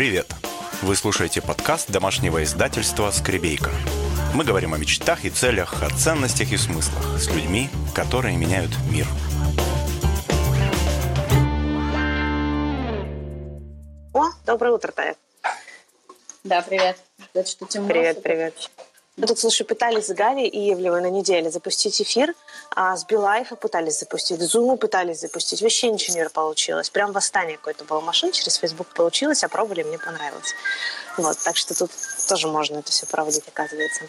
Привет! Вы слушаете подкаст домашнего издательства «Скребейка». Мы говорим о мечтах и целях, о ценностях и смыслах с людьми, которые меняют мир. О, доброе утро, Тая. Да, привет. Это что темно. Привет, привет. Мы тут, слушай, пытались с Галей и Ивлевой на неделе запустить эфир, а с Билайфа пытались запустить, Зуму пытались запустить. Вообще ничего не получилось. Прям восстание какое-то было машин через Facebook получилось, опробовали, мне понравилось. Вот, так что тут тоже можно это все проводить, оказывается.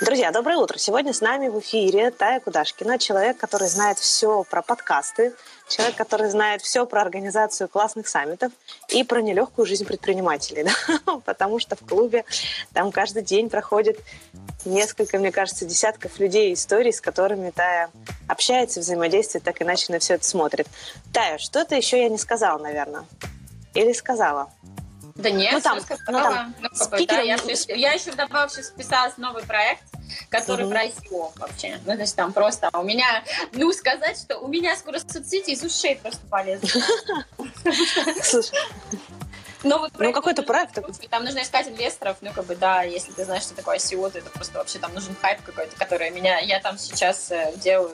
Друзья, доброе утро. Сегодня с нами в эфире Тая Кудашкина, человек, который знает все про подкасты, человек, который знает все про организацию классных саммитов и про нелегкую жизнь предпринимателей, да? потому что в клубе там каждый день проходит несколько, мне кажется, десятков людей, историй, с которыми Тая общается, взаимодействует, так иначе на все это смотрит. Тая, что-то еще я не сказала, наверное. Или сказала? Да нет, ну, там, сказала. ну, там, ну, спикером... да, я, я еще вписалась в новый проект, который Мгм. про SEO вообще. Ну, то есть там просто у меня, ну, сказать, что у меня скоро соцсети из ушей просто полезут. Слушай, Новый Ну, какой-то проект такой. Там нужно искать инвесторов, ну, как бы, да, если ты знаешь, что такое SEO, то это просто вообще там нужен хайп какой-то, который меня, я там сейчас э, делаю,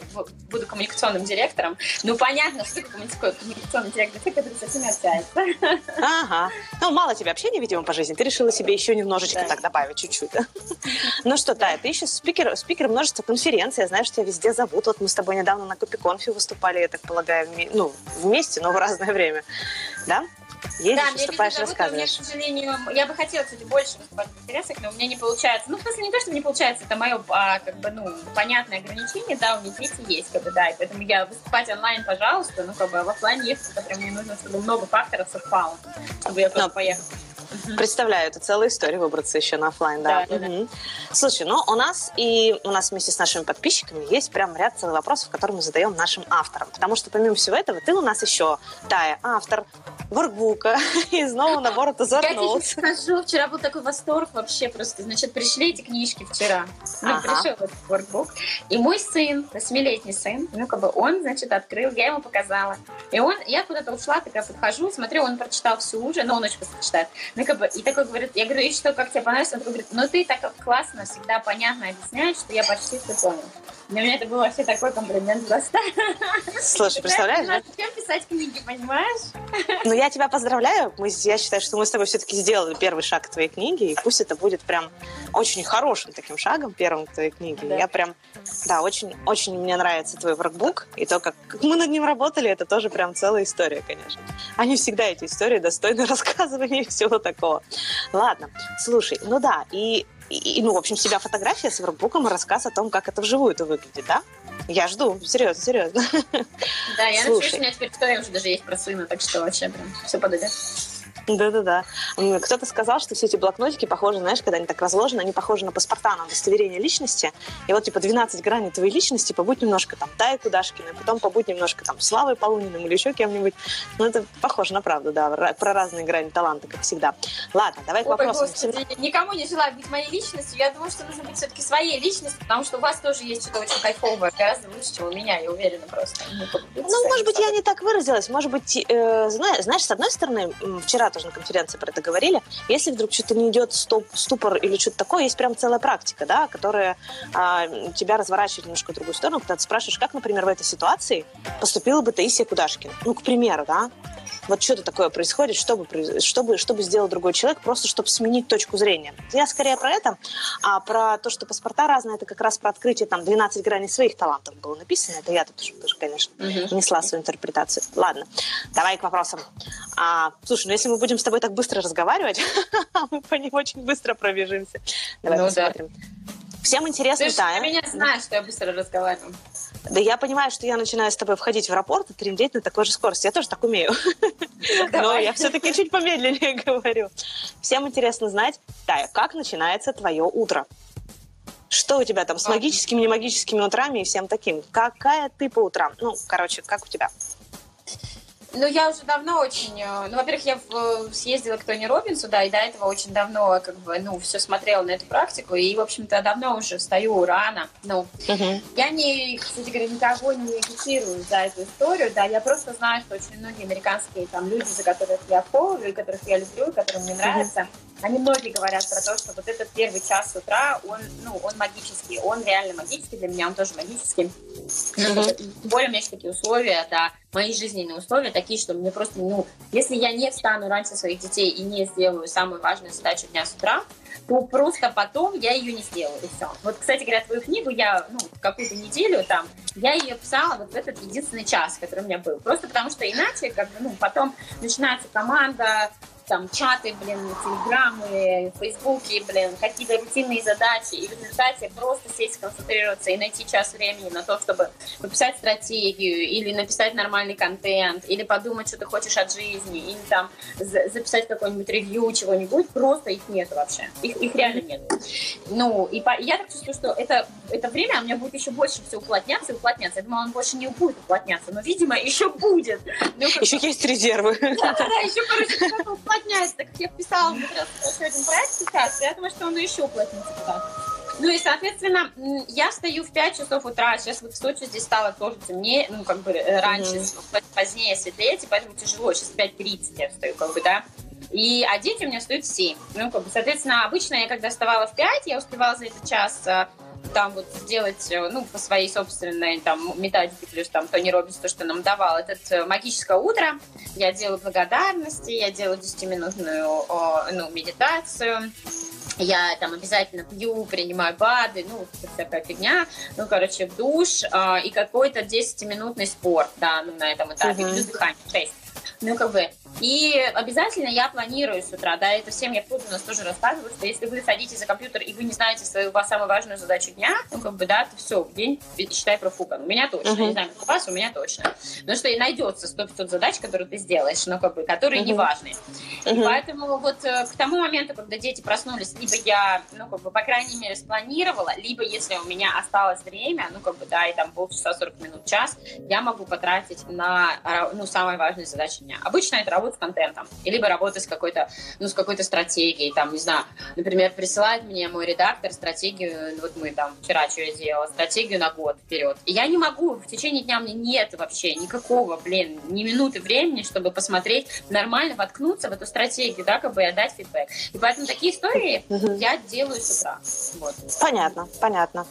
буду коммуникационным директором. Ну, понятно, что такое коммуникационный директор, ты, который со всеми общается. Ага. Ну, мало тебе общения, видимо, по жизни. Ты решила себе еще немножечко Да. так добавить чуть-чуть. да? Ну что, Тая, ты еще спикер, спикер множества конференций. Я знаю, что тебя везде зовут. Вот мы с тобой недавно на Копиконфе выступали, я так полагаю, ну, вместе, но в разное время. Да? Едешь, Да, мне выступаешь, рассказываешь. к сожалению, я бы хотела, кстати, больше выступать в конференциях, но у меня не получается. Ну, в смысле, не то, что не получается, это мое, а, как бы, ну, понятное ограничение, да, у меня дети есть, как бы, да, и поэтому я выступать онлайн, пожалуйста, ну, как бы, а в офлайн ехать, это прям мне нужно, чтобы много факторов совпало, чтобы я просто Но- поехала. Представляю, это целая история выбраться еще на офлайн, да. Да, да, да. Слушай, ну у нас и у нас вместе с нашими подписчиками есть прям ряд целых вопросов, которые мы задаем нашим авторам. Потому что помимо всего этого, ты у нас еще, Тая, автор воркбука из нового набора Тузор Я тебе скажу, вчера был такой восторг вообще просто. Значит, пришли эти книжки вчера. Ну, Ага. пришел этот workbook. И мой сын, восьмилетний сын, ну, как бы он, значит, открыл, я ему показала. И он, я куда-то ушла, такая подхожу, смотрю, он прочитал всю уже, но он очень быстро читает. Ну, как бы, и такой говорит, я говорю, и что, как тебе понравилось? Он такой говорит, ну, ты так классно, всегда понятно объясняешь, что я почти все понял. Для меня это был вообще такой комплимент просто. Слушай, представляешь, да? Зачем писать книги, понимаешь? Ну, я тебя поздравляю. Мы, я считаю, что мы с тобой все-таки сделали первый шаг к твоей книге, и пусть это будет прям очень хорошим таким шагом, первым к твоей книге. Да. Я прям, да, очень, очень мне нравится твой воркбук, и то, как, как мы над ним работали, это тоже прям целая история, конечно. Они всегда, эти истории, достойны рассказывания и всего такого. Ладно, слушай, ну да, и, и- и, ну, в общем, себя фотография с воркбуком и рассказ о том, как это вживую-то выглядит, да? Я жду, серьезно, серьезно. Да, я Слушай. надеюсь, у меня теперь история уже даже есть про сына, так что вообще прям все подойдет. Да-да-да. Кто-то сказал, что все эти блокнотики похожи, знаешь, когда они так разложены, они похожи на паспорта, на удостоверение личности. И вот, типа, 12 граней твоей личности, побудь немножко там Тая Кудашкиной, потом побудь немножко там Славой Полуниным или еще кем-нибудь. Ну, это похоже на правду, да, про разные грани таланта, как всегда. Ладно, давай к Ой, вопросам. господи, никому не желаю быть моей личностью. Я думаю, что нужно быть все-таки своей личностью, потому что у вас тоже есть что-то очень кайфовое, гораздо лучше, чем у меня, я уверена просто. Ну, может быть, я не так выразилась. Может быть, э, зна- знаешь, с одной стороны, вчера тоже на конференции про это говорили, если вдруг что-то не идет стоп, ступор или что-то такое, есть прям целая практика, да, которая а, тебя разворачивает немножко в другую сторону, когда ты спрашиваешь, как, например, в этой ситуации поступила бы Таисия Кудашкина. Ну, к примеру, да. Вот что-то такое происходит, чтобы, чтобы, чтобы сделал другой человек, просто чтобы сменить точку зрения. Я скорее про это, а про то, что паспорта разные, это как раз про открытие там 12 граней своих талантов было написано. Это я тут тоже, конечно, Мгм. внесла свою интерпретацию. Ладно, давай к вопросам. А, слушай, ну если мы будем с тобой так быстро разговаривать, мы по ним очень быстро пробежимся. Давай Ну да. Всем интересно, Ты Тая. про меня знаешь, что я быстро разговариваю. Да я понимаю, что я начинаю с тобой входить в аэропорт и трендеть на такой же скорости. Я тоже так умею. Но давай. я все-таки чуть помедленнее говорю. Всем интересно знать, Тая, как начинается твое утро? Что у тебя там с магическими, не магическими утрами и всем таким? Какая ты по утрам? Ну, короче, как у тебя? Ну, я уже давно очень... Э, ну, во-первых, я в, съездила к Тони Робинсу, да, и до этого очень давно, как бы, ну, все смотрела на эту практику, и, в общем-то, давно уже встаю рано. Ну, uh-huh. я не, кстати говоря, никого не агитирую за эту историю, да, я просто знаю, что очень многие американские там люди, за которых я фолловлю, которых я люблю, которым мне нравится, uh-huh. Они многие говорят про то, что вот этот первый час утра, он, ну, он магический, он реально магический для меня, он тоже магический. Тем более у меня есть такие условия, да, мои жизненные условия такие, что мне просто, ну, если я не встану раньше своих детей и не сделаю самую важную задачу дня с утра, то просто потом я ее не сделаю, и все. Вот, кстати говоря, твою книгу я, ну, какую-то неделю там, я ее писала вот в этот единственный час, который у меня был. Просто потому что иначе, как бы, ну, потом начинается команда, там чаты, блин, телеграммы, фейсбуки, блин, какие-то рутинные задачи, и в результате просто сесть, концентрироваться и найти час времени на то, чтобы написать стратегию, или написать нормальный контент, или подумать, что ты хочешь от жизни, или там записать какой-нибудь ревью чего-нибудь, просто их нет вообще. Их, их реально нет. Ну, и по, я так чувствую, что это, это время у меня будет еще больше все уплотняться и уплотняться. Я думала, он больше не будет уплотняться, но, видимо, еще будет. Ну, еще есть резервы. Да, да, да, еще, короче, уплотняется, так как я писала еще один проект сейчас, я думаю, что он еще уплотнится туда. Ну и, соответственно, я встаю в 5 часов утра, сейчас вот в Сочи здесь стало тоже темнее, ну, как бы э, раньше, mm-hmm. позднее светлеть, и поэтому тяжело, сейчас 5.30 я встаю, как бы, да. И, а дети у меня встают в 7. Ну, как бы, соответственно, обычно я, когда вставала в 5, я успевала за этот час э, там вот сделать, э, ну, по своей собственной там методике, плюс там Тони Робинс, то, что нам давал, это э, магическое утро. Я делаю благодарности, я делаю 10-минутную ну, медитацию. Я там обязательно пью, принимаю БАДы, ну, всякая фигня. Ну, короче, душ э, и какой-то 10-минутный спорт, да, ну, на этом этапе, плюс дыхание, 6. Ну, как бы, и обязательно я планирую с утра, да, это всем я тут у нас тоже рассказываю, что если вы садитесь за компьютер и вы не знаете свою самую важную задачу дня, ну, как бы, да, то все, день, считай, профукан. У меня точно, uh-huh. не знаю, как у вас, у меня точно. Потому что и найдется 100-500 задач, которые ты сделаешь, ну, как бы, которые uh-huh. не важны. Uh-huh. И поэтому вот э, к тому моменту, когда дети проснулись, либо я, ну, как бы, по крайней мере, спланировала, либо если у меня осталось время, ну, как бы, да, и там полчаса, 40 минут, час, я могу потратить на, ну, самые важные задачи дня. Обычно это работа с контентом, и либо работа с какой-то, ну, с какой-то стратегией, там, не знаю, например, присылает мне мой редактор стратегию, вот мы там вчера что я сделала, стратегию на год вперед. И я не могу, в течение дня мне нет вообще никакого, блин, ни минуты времени, чтобы посмотреть, нормально воткнуться в эту стратегию, да, как бы и отдать фидбэк. И поэтому такие истории я делаю с утра. Вот. Понятно, понятно.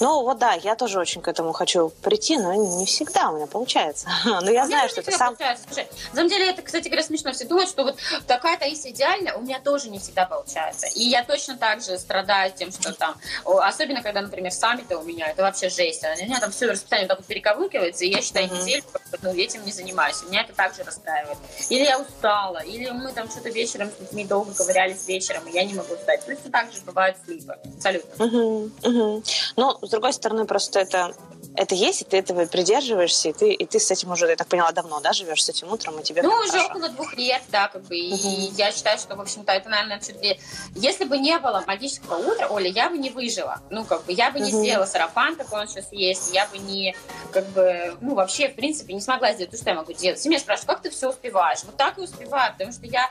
Ну, вот да, я тоже очень к этому хочу прийти, но не всегда у меня получается. Но я знаю, что это сам... Слушай, на самом деле, это, кстати говоря, смешно. Все думают, что вот такая Таисия идеальная, у меня тоже не всегда получается. И я точно так же страдаю тем, что там, особенно когда, например, саммиты у меня, это вообще жесть. У меня там все расписание так вот перековыкивается, и я считаю uh-huh. неделю, ну, этим не занимаюсь. Меня это также расстраивает. Или я устала, или мы там что-то вечером с детьми долго ковырялись вечером, и я не могу встать. Точно так же бывают слипы. Абсолютно. Uh-huh. Uh-huh. Но, с другой стороны, просто это это есть, и ты этого придерживаешься, и ты, и ты с этим уже, я так поняла, давно, да, живешь с этим утром, и тебе Ну, уже хорошо. около двух лет, да, как бы, и я считаю, что, в общем-то, это, наверное, все-таки, если бы не было магического утра, Оля, я бы не выжила, ну, как бы, я бы не uh-huh. сделала сарафан, как он сейчас есть, я бы не, как бы, ну, вообще, в принципе, не смогла сделать то, что я могу делать. Все меня спрашивают, как ты все успеваешь? Вот так и успеваю, потому что я,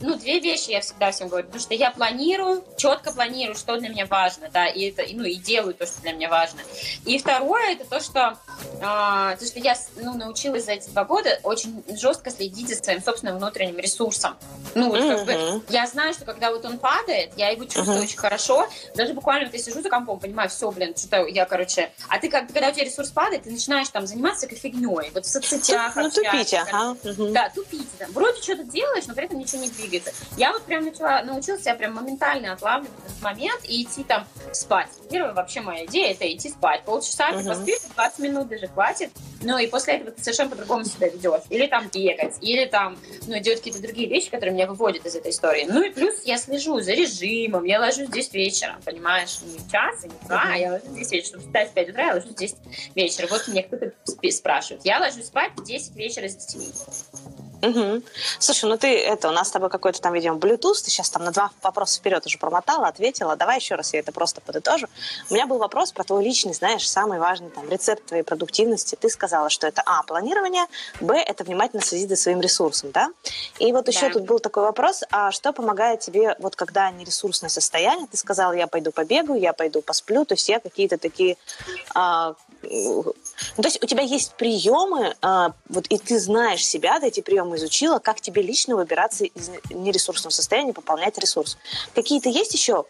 ну, две вещи я всегда всем говорю, потому что я планирую, четко планирую, что для меня важно, да, и это, ну, и делаю то, что для меня важно. И второе, это то, что а, то, что я ну, научилась за эти два года очень жестко следить за своим собственным внутренним ресурсом. Ну, вот mm-hmm. как бы, я знаю, что когда вот он падает, я его чувствую mm-hmm. очень хорошо. Даже буквально вот я сижу за компом, понимаю, все, блин, что-то я, короче... А ты, как, когда у тебя ресурс падает, ты начинаешь там заниматься всякой фигней. Вот в соцсетях. Ну, тупить, ага. Mm-hmm. Да, тупить. Да. Вроде что-то делаешь, но при этом ничего не двигается. Я вот прям начала, научилась я прям моментально отлавливать этот момент и идти там спать. Первая вообще моя идея — это идти спать. Полчаса mm-hmm. ты поспишь, 20 минут даже хватит. Ну и после этого ты совершенно по-другому себя ведешь. Или там бегать, или там, ну, делать какие-то другие вещи, которые меня выводят из этой истории. Ну и плюс я слежу за режимом, я ложусь здесь вечером, понимаешь? Не в час, не в два, а я ложусь здесь вечером. Чтобы встать в 5 утра, я ложусь здесь вечером. Вот мне кто-то спрашивает. Я ложусь спать в 10 вечера с детьми. Угу. Слушай, ну ты это, у нас с тобой какой-то там, видимо, Bluetooth, ты сейчас там на два вопроса вперед уже промотала, ответила. Давай еще раз я это просто подытожу. У меня был вопрос про твой личный, знаешь, самый важный там рецепт твоей продуктивности. Ты сказала, что это А, планирование, Б, это внимательно следить за своим ресурсом, да? И вот еще да. тут был такой вопрос, а что помогает тебе, вот когда не ресурсное состояние, ты сказала, я пойду побегаю, я пойду посплю, то есть я какие-то такие а, ну, то есть у тебя есть приемы, а, вот и ты знаешь себя, ты эти приемы изучила, как тебе лично выбираться из нересурсного состояния, пополнять ресурс. Какие-то есть еще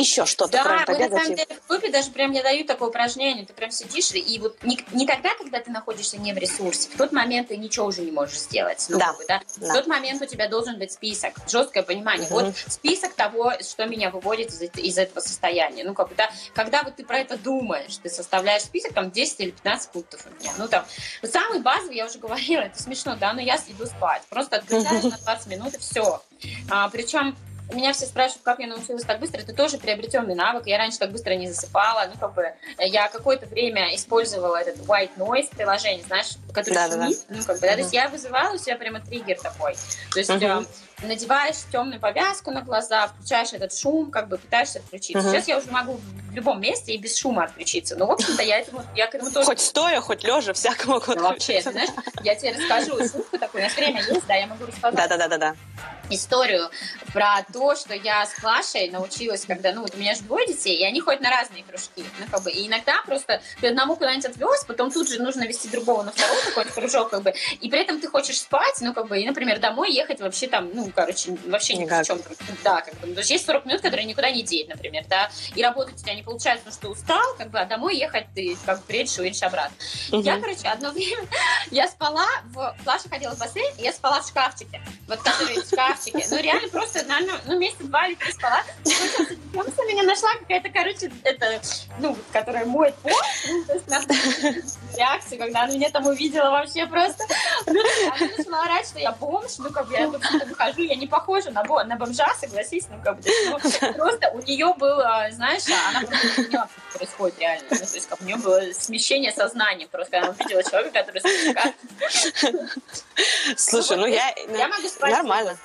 еще что-то, да, кроме победы? Да, на самом деле в клубе даже прям я даю такое упражнение, ты прям сидишь, и вот не, не тогда, когда ты находишься не в ресурсе, в тот момент ты ничего уже не можешь сделать. Ну, да. да? да. В тот момент у тебя должен быть список, жесткое понимание. Угу. Вот список того, что меня выводит из, из этого состояния. Ну, как бы, да, когда вот ты про это думаешь, ты составляешь список, там, 10 или 15 пунктов у меня. Ну, там, самый базовый, я уже говорила, это смешно, да, но я иду спать. Просто отключаешь на 20 минут, и все. А, причем меня все спрашивают, как я научилась так быстро. Это тоже приобретенный навык. Я раньше так быстро не засыпала. Ну, как бы, я какое-то время использовала этот white noise приложение, знаешь, который да, шумит. Да, да. Ну, как бы, да, то есть я вызывала у себя прямо триггер такой. То есть э, надеваешь темную повязку на глаза, включаешь этот шум, как бы пытаешься отключиться. Uh-huh. Сейчас я уже могу в любом месте и без шума отключиться. Но, в общем-то, я, этому, я к этому тоже... Хоть стоя, хоть лежа, всякому могу ну, Вообще, знаешь, я тебе расскажу шутку такую. У нас время есть, да, я могу рассказать. Да-да-да-да историю про то, что я с Клашей научилась, когда, ну, вот у меня же двое детей, и они ходят на разные кружки, ну, как бы, и иногда просто ты одному куда-нибудь отвез, потом тут же нужно вести другого на второй какой-то кружок, как бы, и при этом ты хочешь спать, ну, как бы, и, например, домой ехать вообще там, ну, короче, вообще ни в чем, да, как бы, ну, то есть есть 40 минут, которые никуда не деть, например, да, и работать у тебя не получается, потому что устал, как бы, а домой ехать ты, как бы, приедешь, уедешь обратно. Угу. Я, короче, одно время, я спала, в, Клаша ходила в бассейн, я спала в шкафчике, вот который шкаф шкафчике. Ну, реально просто, наверное, ну, месяца два или три спала. Потом меня нашла какая-то, короче, это, ну, которая моет пол. Ну, то есть, реакцию, когда она меня там увидела вообще просто. Ну, она начала орать, что я бомж, ну, как бы я выхожу, я не похожа на, на бомжа, согласись, ну, как бы, ну, просто у нее было, знаешь, она просто не поняла, что происходит реально. Ну, то есть, как у нее было смещение сознания, просто когда она увидела человека, который Слушай, ну, я... Я могу спать. Нормально.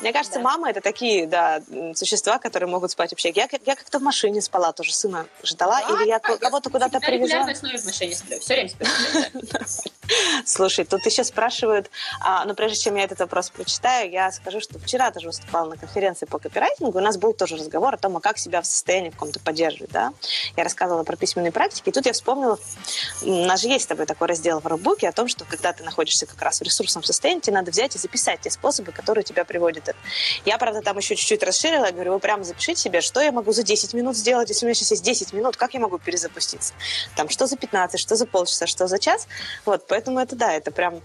Мне кажется, да. мамы это такие, да, существа, которые могут спать вообще. Я, я как-то в машине спала, тоже сына ждала, да, или я да, кого-то куда-то привезла. Я в машине сплю, все время сплю. Слушай, тут еще спрашивают, а, но прежде чем я этот вопрос прочитаю, я скажу, что вчера тоже выступала на конференции по копирайтингу, у нас был тоже разговор о том, а как себя в состоянии в каком-то поддерживать, да. Я рассказывала про письменные практики, и тут я вспомнила, у нас же есть с тобой такой раздел в рукбуке о том, что когда ты находишься как раз в ресурсном состоянии, тебе надо взять и записать те способы, которые тебя приводят. Я, правда, там еще чуть-чуть расширила, говорю, вы прямо запишите себе, что я могу за 10 минут сделать, если у меня сейчас есть 10 минут, как я могу перезапуститься? Там, что за 15, что за полчаса, что за час? Вот, поэтому это да, это прям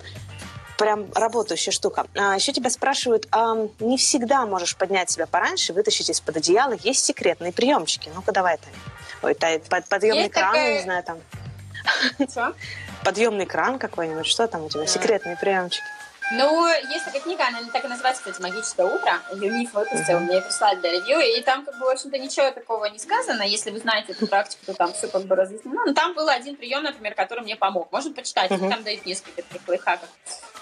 прям работающая штука. А, еще тебя спрашивают, а не всегда можешь поднять себя пораньше, вытащить из-под одеяла. Есть секретные приемчики. Ну-ка, давай, Таня. Ой, Таня, подъемный Есть кран, такая... не знаю, там. Что? Подъемный кран какой-нибудь. Что там у тебя? Да. Секретные приемчики. Ну, есть такая книга, она так и называется, кстати, «Магическое утро». Юниф выпустил, мне прислали для ревью, и там, как бы, в общем-то, ничего такого не сказано. Если вы знаете эту практику, то там все как бы разъяснено. Но там был один прием, например, который мне помог. Можно почитать, там дают несколько таких лайфхаков.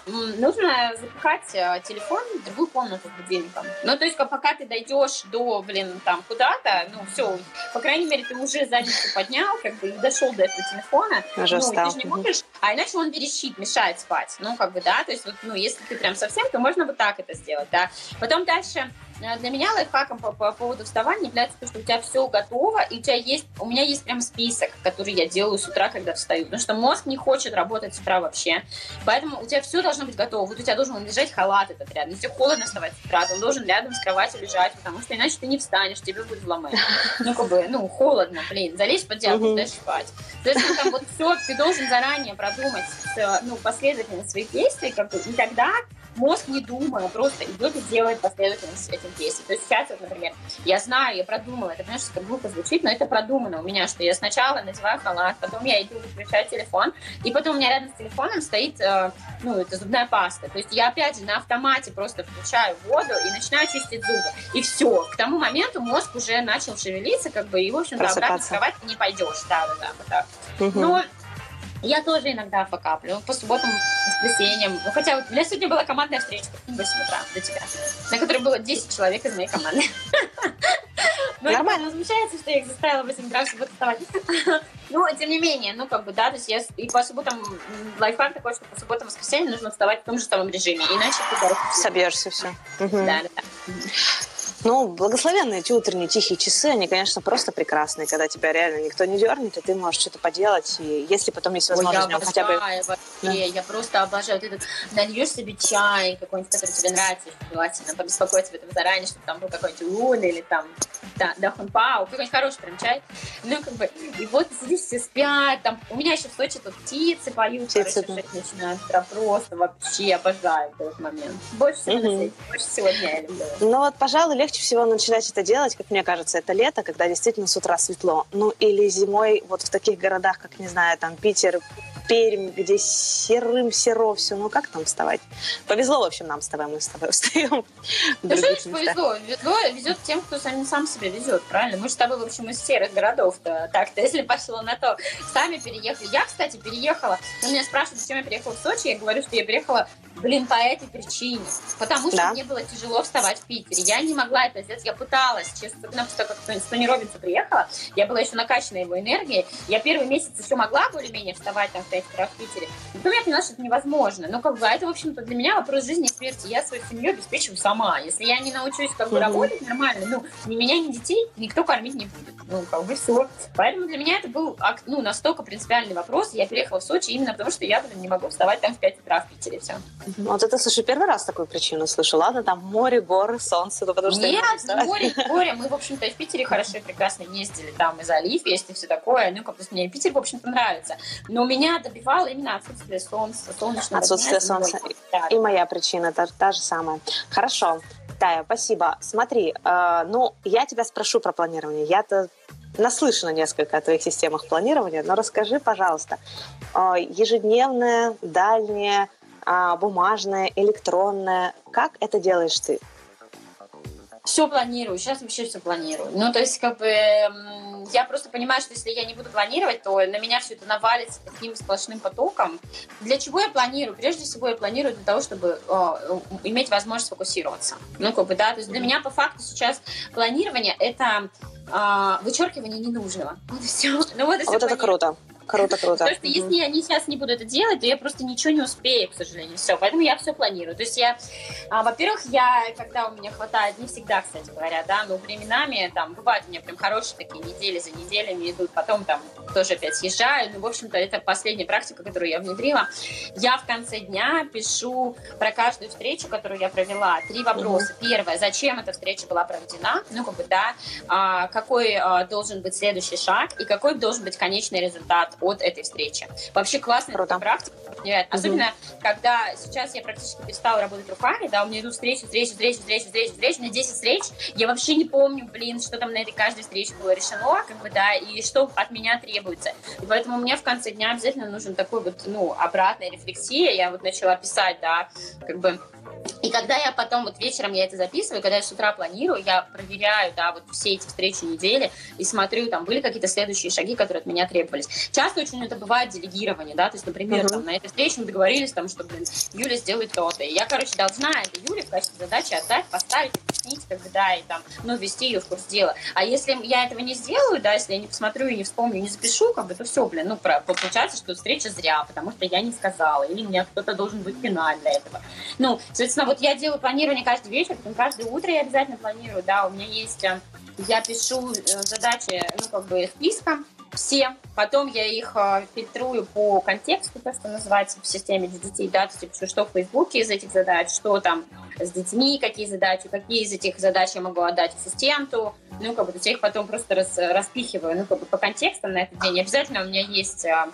Нужно запихать э, телефон в другую комнату с будильником. Ну, то есть, пока ты дойдешь до, блин, там, куда-то, ну, все, по крайней мере, ты уже задницу поднял, как бы, и дошел до этого телефона. Уже ну, встал. ты же не можешь, а иначе он верещит, мешает спать. Ну, как бы, да, то есть, вот, ну, если ты прям совсем, то можно вот так это сделать, да. Потом дальше для меня лайфхаком по, по поводу вставания является то, что у тебя все готово, и у тебя есть, у меня есть прям список, который я делаю с утра, когда встаю, потому что мозг не хочет работать с утра вообще, поэтому у тебя все должно быть готово, вот у тебя должен лежать халат этот рядом, если холодно вставать с утра, он должен рядом с кроватью лежать, потому что иначе ты не встанешь, тебе будет вломать. Ну, как бы, ну, холодно, блин, залезь под одеяло, будешь спать. То есть, там вот все, ты должен заранее продумать, ну, последовательность своих действий, как бы, и тогда мозг не думая, просто идет и делает последовательность этих действий. То есть сейчас, вот, например, я знаю, я продумала, это, понимаешь, как глупо звучит, но это продумано у меня, что я сначала надеваю халат, потом я иду выключаю телефон, и потом у меня рядом с телефоном стоит, э, ну, это зубная паста. То есть я, опять же, на автомате просто включаю воду и начинаю чистить зубы. И все. К тому моменту мозг уже начал шевелиться, как бы, и, в общем-то, обратно в кровать не пойдешь. Да, да, да, вот так. Угу. Но Я тоже иногда факаплю. По субботам, воскресеньям. Ну, хотя вот у меня сегодня была командная встреча в 8 утра до тебя, на которой было 10 человек из моей команды. Но Нормально. Возмущается, что я их заставила в 8 утра в субботу вставать. Ну, тем не менее, ну, как бы, да, то есть я и по субботам лайфхак такой, что по субботам воскресеньям нужно вставать в том же самом режиме, иначе ты Собьешься все. Да, да. Ну, благословенные эти утренние тихие часы, они, конечно, просто прекрасные, когда тебя реально никто не дернет, и ты можешь что-то поделать, и если потом есть возможность Ой, я хотя бы... Вообще, да. Я просто обожаю. Ты этот, нальешь себе чай какой-нибудь, который тебе нравится, желательно побеспокоить об этом заранее, чтобы там был какой-нибудь лун или там да, да, хунпау, какой-нибудь хороший прям чай. Ну, как бы, и вот здесь все спят, там, у меня еще в Сочи тут птицы поют, птицы, короче, да. начинают, прям просто вообще обожаю этот момент. Больше всего, угу. больше всего дня я люблю. Ну вот, пожалуй, легче всего начинать это делать, как мне кажется, это лето, когда действительно с утра светло. Ну или зимой вот в таких городах, как, не знаю, там Питер, Пермь, где серым серо все. Ну, как там вставать? Повезло, в общем, нам с тобой. Мы с тобой встаем. Да что повезло? Везло, везет тем, кто сам, сам себе везет, правильно? Мы же с тобой, в общем, из серых городов-то. Так-то, если пошло на то. Сами переехали. Я, кстати, переехала. Но меня спрашивают, зачем я переехала в Сочи. Я говорю, что я переехала Блин, по этой причине. Потому что да. мне было тяжело вставать в Питере. Я не могла это сделать. Я пыталась, честно, потому что как Тони Робинсон приехала, я была еще накачана его энергией. Я первый месяц еще могла более-менее вставать там в 5 утра в Питере. Но потом я поняла, что это невозможно. Но как бы а это, в общем-то, для меня вопрос жизни и смерти. Я свою семью обеспечиваю сама. Если я не научусь как бы mm-hmm. работать нормально, ну, ни меня, ни детей никто кормить не будет. Ну, как бы все. Поэтому для меня это был ну, настолько принципиальный вопрос. Я переехала в Сочи именно потому, что я блин, не могу вставать там в 5 утра в Питере. Все. Вот это, слушай, первый раз такую причину слышу. Ладно, там море, горы, солнце, ну, потому что... Нет, море, море. Мы, в общем-то, в Питере хорошо и прекрасно ездили. Там и залив есть, и все такое. Ну, как бы мне Питер, в общем-то, нравится. Но меня добивало именно отсутствие солнца, солнечного Отсутствие дня, солнца. И моя причина та, та же самая. Хорошо. Тая, спасибо. Смотри, э, ну, я тебя спрошу про планирование. Я-то наслышана несколько о твоих системах планирования, но расскажи, пожалуйста, э, ежедневное, дальнее, а, бумажное, электронное. Как это делаешь ты? Все планирую, сейчас вообще все планирую. Ну, то есть, как бы, я просто понимаю, что если я не буду планировать, то на меня все это навалится таким сплошным потоком. Для чего я планирую? Прежде всего, я планирую для того, чтобы э, иметь возможность фокусироваться. Ну, как бы, да, то есть для меня по факту сейчас планирование — это э, вычеркивание ненужного. Вот все. Ну, вот, вот это круто. Круто, круто. Потому что если не, сейчас не буду это делать, то я просто ничего не успею, к сожалению. Все, поэтому я все планирую. То есть я, а, во-первых, я, когда у меня хватает, не всегда, кстати говоря, да, но временами, там, бывают у меня прям хорошие такие недели за неделями идут, потом там тоже опять съезжаю. Ну, в общем-то, это последняя практика, которую я внедрила. Я в конце дня пишу про каждую встречу, которую я провела, три вопроса. Угу. Первое, зачем эта встреча была проведена? Ну, как бы, да, а, какой а, должен быть следующий шаг и какой должен быть конечный результат от этой встречи. Вообще классная Круто. практика. Особенно, угу. когда сейчас я практически перестала работать руками, да, у меня идут встречи, встречи, встречи, встречи, встречи, встречи, меня 10 встреч, я вообще не помню, блин, что там на этой каждой встрече было решено, как бы, да, и что от меня требуется. И поэтому мне в конце дня обязательно нужен такой вот, ну, обратная рефлексия, я вот начала писать, да, как бы, и когда я потом, вот вечером я это записываю, когда я с утра планирую, я проверяю, да, вот все эти встречи недели и смотрю, там, были какие-то следующие шаги, которые от меня требовались. Часто очень это бывает делегирование, да, то есть, например, uh-huh. там, на этой встрече мы договорились, там, что, блин, Юля сделает то-то. И я, короче, должна это Юле в качестве задачи отдать, поставить, объяснить, как бы, да, и там, ну, ввести ее в курс дела. А если я этого не сделаю, да, если я не посмотрю и не вспомню, не запишу, как бы, то все, блин, ну, про, получается, что встреча зря, потому что я не сказала, или меня кто-то должен быть финал для этого. Ну, соответственно, вот я делаю планирование каждый вечер, потом каждое утро я обязательно планирую, да, у меня есть, э, я пишу э, задачи, ну, как бы, списком, все. Потом я их э, фильтрую по контексту, то, что называется в системе для детей, да, то есть пишу, что в Фейсбуке из этих задач, что там с детьми, какие задачи, какие из этих задач я могу отдать ассистенту, ну, как бы, я их потом просто рас, распихиваю, ну, как бы, по контекстам на этот день. Обязательно у меня есть а,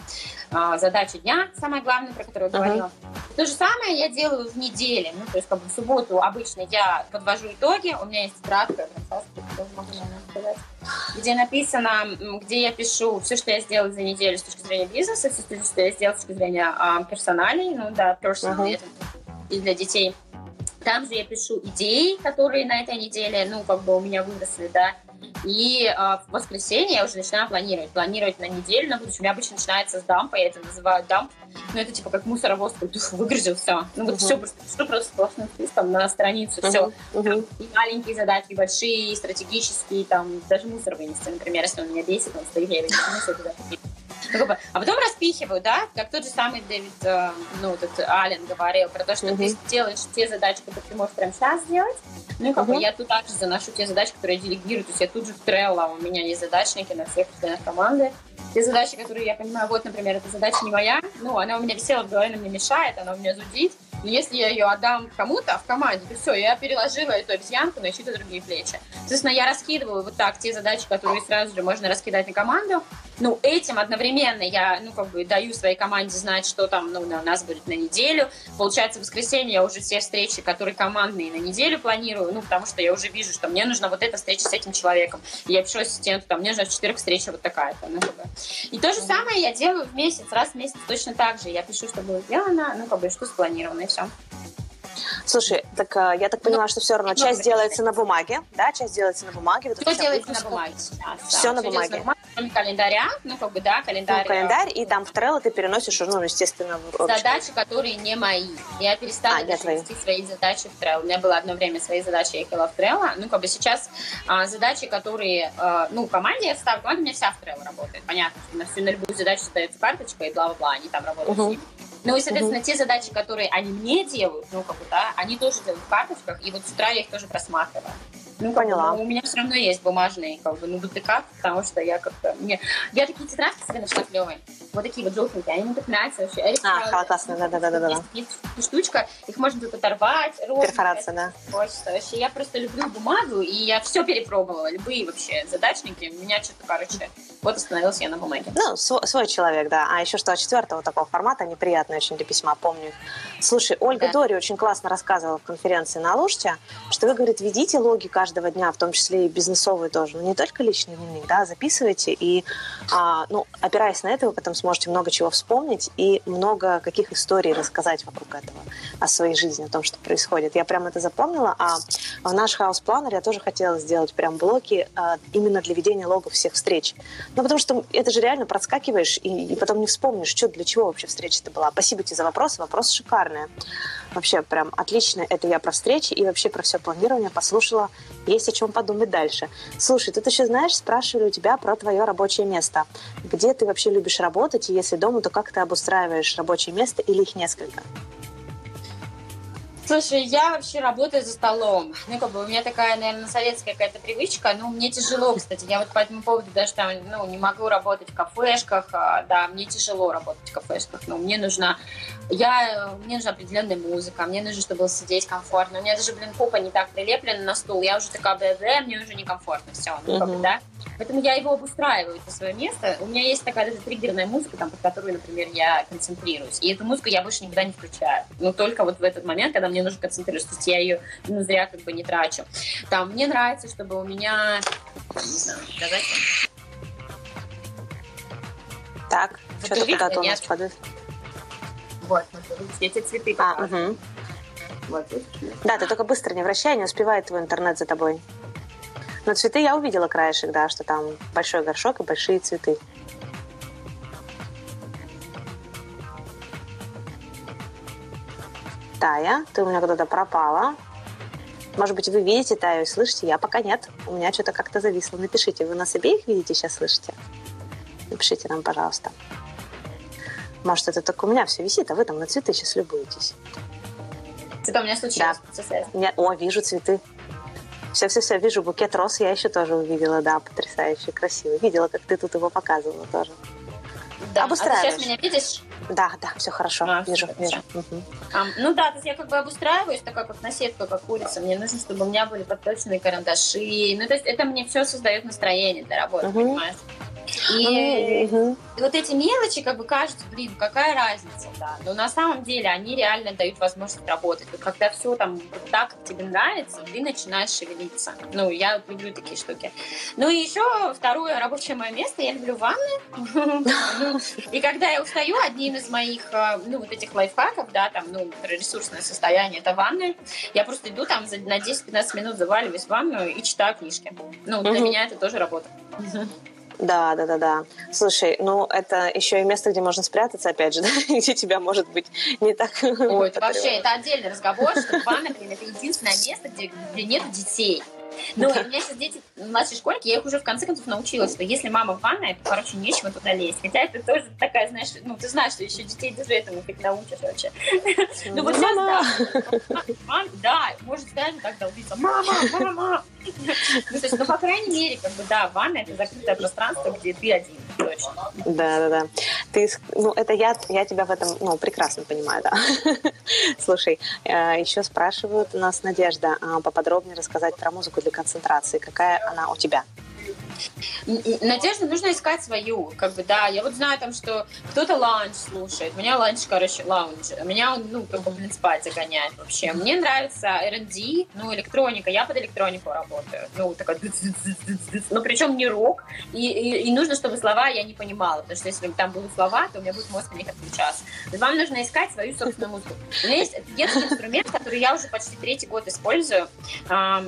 а, задача дня, самое главное, про которую я говорила. Uh-huh. То же самое я делаю в неделе, ну, то есть, как бы, в субботу обычно я подвожу итоги, у меня есть тетрадка, где написано, где я пишу все, что я сделала за неделю с точки зрения бизнеса, все, что я сделала с точки зрения а, персоналей, ну, да, personal, uh-huh. и для детей. Там же я пишу идеи, которые на этой неделе, ну, как бы у меня выросли, да, И э, в воскресенье я уже начинаю планировать. Планировать на неделю на будущее. У меня обычно начинается с дампа, я это называю дамп. Ну, это типа как мусоровоз, выгрузил все. Ну, вот uh-huh. все просто, все просто сплошным списком на страницу, uh-huh. все. Uh-huh. И маленькие задачки, и большие, и стратегические, там, даже мусор вынести, например, если он меня бесит, он стоит, я его не вынесу, ну, как бы, а потом распихиваю, да, как тот же самый Дэвид, э, ну, этот Аллен говорил про то, что mm-hmm. ты делаешь те задачи, которые ты можешь прямо сейчас сделать. Ну, как mm-hmm. бы я тут также заношу те задачи, которые я делегирую. То есть я тут же в Trello, у меня есть задачники на всех членах команды. Те задачи, которые я понимаю, вот, например, эта задача не моя, ну, она у меня висела в голове, она мне мешает, она у меня зудит. Но если я ее отдам кому-то в команде, то все, я переложила эту обезьянку на чьи-то другие плечи. Соответственно, я раскидываю вот так те задачи, которые сразу же можно раскидать на команду. Ну, этим одновременно я, ну, как бы даю своей команде знать, что там, ну, у нас будет на неделю. Получается, в воскресенье я уже все встречи, которые командные на неделю планирую, ну, потому что я уже вижу, что мне нужна вот эта встреча с этим человеком. И я пишу ассистенту, там, мне нужна в четырех встреча вот такая-то. Ну, как бы. И то же самое я делаю в месяц, раз в месяц точно так же. Я пишу, что было сделано, ну, как бы, что спланировано, и все. Слушай, так э, я так понимаю, ну, что все равно часть делается на бумаге, да, часть делается на бумаге. Вот все делается на бумаге сейчас. Все на бумаге. Кроме календаря, ну, как бы, да, календарь. Ну, календарь, и там в Trello ты переносишь, ну, естественно, в Задачи, которые не мои. Я перестала а, даже вести свои задачи в Trello. У меня было одно время свои задачи, я их вела в Trello. Ну, как бы сейчас а, задачи, которые, а, ну, команде я ставлю, команда у меня вся в Trello работает. Понятно, что на всю на любую задачу ставится карточка и бла-бла-бла, они там работают. Uh-huh. Ну и, соответственно, угу. те задачи, которые они мне делают, ну, как бы, да, они тоже делают в карточках, и вот с утра я их тоже просматриваю. Ну, поняла. у меня все равно есть бумажные, как бы, ну, ДТК, потому что я как-то... Мне... Я такие тетрадки себе нашла клевые. Вот такие вот желтенькие, они мне так нравятся вообще. Эрик а, классно, да-да-да. Есть штучка, их можно тут оторвать. Перфорация, да. Хочется. Вообще, я просто люблю бумагу, и я все перепробовала, любые вообще задачники. У меня что-то, короче, вот остановилась я на бумаге. Ну, свой, свой человек, да. А еще что, четвертого такого формата, неприятный очень для письма, помню. Слушай, Ольга да. Дори очень классно рассказывала в конференции на Лужте, что вы, говорит, ведите логи каждого дня, в том числе и бизнесовые тоже, но не только личный дневник, да, записывайте, и, а, ну, опираясь на это, вы потом сможете много чего вспомнить и много каких историй рассказать вокруг этого, о своей жизни, о том, что происходит. Я прям это запомнила, а в наш хаус-планер я тоже хотела сделать прям блоки а, именно для ведения логов всех встреч. Ну, потому что это же реально проскакиваешь, и, и потом не вспомнишь, что, для чего вообще встреча-то была. Спасибо тебе за вопрос, вопрос шикарный. Вообще прям отлично. Это я про встречи и вообще про все планирование послушала. Есть о чем подумать дальше. Слушай, тут еще, знаешь, спрашивали у тебя про твое рабочее место. Где ты вообще любишь работать? И если дома, то как ты обустраиваешь рабочее место или их несколько? Слушай, я вообще работаю за столом. Ну, как бы у меня такая, наверное, советская какая-то привычка. Ну, мне тяжело, кстати. Я вот по этому поводу даже там, ну, не могу работать в кафешках. А, да, мне тяжело работать в кафешках. Но мне нужна я, мне нужна определенная музыка, мне нужно, чтобы было сидеть комфортно. У меня даже, блин, попа не так прилеплена на стул. Я уже такая, да, да, мне уже некомфортно, все, ну, как бы, да. Поэтому я его обустраиваю, это свое место. У меня есть такая даже триггерная музыка, там, под которую, например, я концентрируюсь. И эту музыку я больше никогда не включаю. Но только вот в этот момент, когда мне нужно концентрироваться. То есть я ее ну, зря как бы не трачу. Там, мне нравится, чтобы у меня... Не знаю, сказать. Так, что-то куда-то у нас падает. Вот, эти цветы. А, угу. Вот, да, ты только быстро не вращай, не успевает твой интернет за тобой. Но цветы я увидела краешек, да, что там большой горшок и большие цветы. Тая, ты у меня куда-то пропала. Может быть, вы видите Таю и слышите, я пока нет. У меня что-то как-то зависло. Напишите, вы нас обеих видите, сейчас слышите? Напишите нам, пожалуйста. Может, это только у меня все висит, а вы там на цветы сейчас любуетесь. Это у меня случилось. Да. Меня... О, вижу цветы. Все-все-все, вижу букет роз, я еще тоже увидела, да, потрясающе, красиво. Видела, как ты тут его показывала тоже. Да, Обустраиваешь. а ты сейчас меня видишь? Да, да, все хорошо, а, вижу, все, вижу. Угу. А, ну да, то есть я как бы обустраиваюсь, такая как на сетку, как курица. Мне нужно, чтобы у меня были подточенные карандаши. Ну, то есть это мне все создает настроение для работы, угу. понимаешь? И угу. вот эти мелочи, как бы кажутся, блин, какая разница, да. Но на самом деле они реально дают возможность работать. Вот когда все там так, как тебе нравится, ты начинаешь шевелиться. Ну, я люблю такие штуки. Ну и еще второе рабочее мое место, я люблю ванны. Ну, и когда я устаю, одним из моих, э, ну, вот этих лайфхаков, да, там, ну, ресурсное состояние, это ванны. Я просто иду там на 10-15 минут, заваливаюсь в ванну и читаю книжки. Ну, для меня это тоже работа. Да, да, да, да. Слушай, ну это еще и место, где можно спрятаться, опять же, да? где тебя может быть не так. Ой, это вообще это отдельный разговор, что блин, это единственное место, где, где нет детей. Ну, у меня сейчас дети младшие школьники, я их уже в конце концов научила, что если мама в ванной, то, короче, нечего туда лезть. Хотя это тоже такая, знаешь, ну, ты знаешь, что еще детей даже этому хоть научишь вообще. Ну, вот сейчас, да. Да, может даже так долбиться. Мама, мама. Ну, то есть, ну, по крайней мере, как бы, да, ванна — это закрытое пространство, где ты один, точно. Да, да, да. Ты, ну, это я, я тебя в этом, ну, прекрасно понимаю, да. Слушай, э, еще спрашивают у нас Надежда а, поподробнее рассказать про музыку для концентрации. Какая она у тебя? Надежда нужно искать свою, как бы, да. Я вот знаю там, что кто-то лаунж слушает. У меня лаунж, короче, лаунж. Меня он, ну, как бы, блин, спать загоняет вообще. Мне нравится R&B, ну, электроника. Я под электронику работаю. Ну, такая... Ну, причем не рок. И, и, и нужно, чтобы слова я не понимала. Потому что если там будут слова, то у меня будет мозг на них отключаться. Вам нужно искать свою собственную музыку. У меня есть детский инструмент, который я уже почти третий год использую.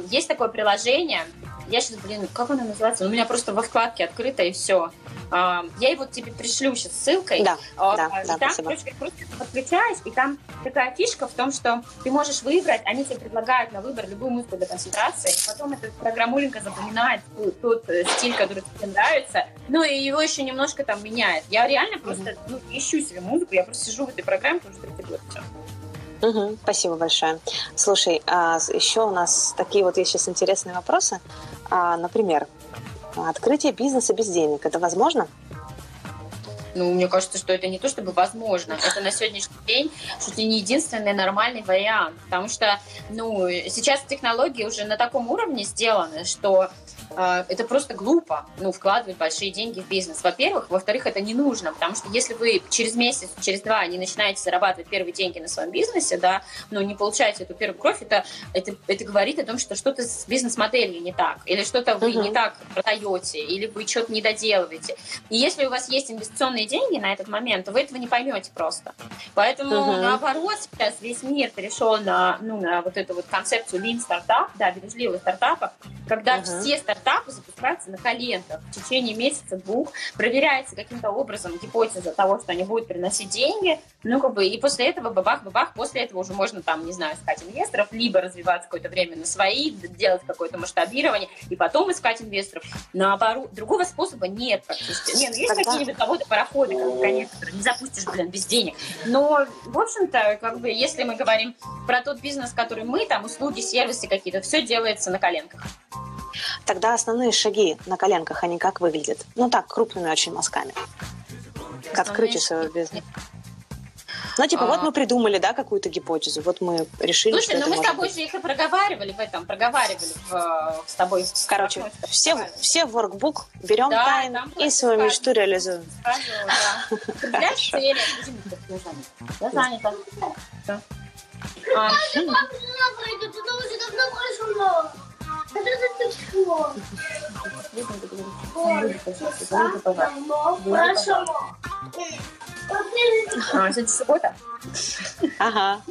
Есть такое приложение, я сейчас, блин, как оно называется? У меня просто во вкладке открыто и все. А, я его тебе пришлю сейчас ссылкой. Да, а, да, и да, там, короче, просто подключаешь, и там такая фишка в том, что ты можешь выбрать, они тебе предлагают на выбор любую музыку для концентрации, потом эта программуленька запоминает тот э, стиль, который тебе нравится, ну и его еще немножко там меняет. Я реально просто ну, ищу себе музыку, я просто сижу в этой программе уже третий год. Все. Угу, спасибо большое. Слушай, а еще у нас такие вот есть сейчас интересные вопросы. А, например, открытие бизнеса без денег. Это возможно? Ну, мне кажется, что это не то чтобы возможно. Это на сегодняшний день чуть ли не единственный нормальный вариант. Потому что, ну, сейчас технологии уже на таком уровне сделаны, что это просто глупо, ну, вкладывать большие деньги в бизнес. Во-первых. Во-вторых, это не нужно, потому что если вы через месяц, через два не начинаете зарабатывать первые деньги на своем бизнесе, да, ну, не получаете эту первую кровь, это, это, это говорит о том, что что-то с бизнес-моделью не так, или что-то вы uh-huh. не так продаете, или вы что-то не доделываете. И если у вас есть инвестиционные деньги на этот момент, то вы этого не поймете просто. Поэтому, uh-huh. наоборот, сейчас весь мир перешел на, ну, на вот эту вот концепцию lean стартап, да, бережливого стартапа, когда uh-huh. все стартапы стартапы запускаются на коленках. В течение месяца-двух проверяется каким-то образом гипотеза того, что они будут приносить деньги. Ну, как бы, и после этого бабах-бабах, после этого уже можно там, не знаю, искать инвесторов, либо развиваться какое-то время на свои, делать какое-то масштабирование, и потом искать инвесторов. Наоборот, другого способа нет практически. Не, ну, есть Тогда... какие-нибудь заводы, пароходы, как, конечно, не запустишь, блин, без денег. Но, в общем-то, как бы, если мы говорим про тот бизнес, который мы, там, услуги, сервисы какие-то, все делается на коленках. Тогда основные шаги на коленках, они как выглядят? Ну так, крупными очень мазками. К открытию своего бизнеса. Ну, типа, а... вот мы придумали, да, какую-то гипотезу, вот мы решили, Слушай, что ну мы с тобой быть. же их и проговаривали в этом, проговаривали в, с тобой. Короче, все, все в workbook берем да, тайм и свою мечту реализуем. Для цели. Я занята. А, Хорошо. А, сегодня суббота? Ага.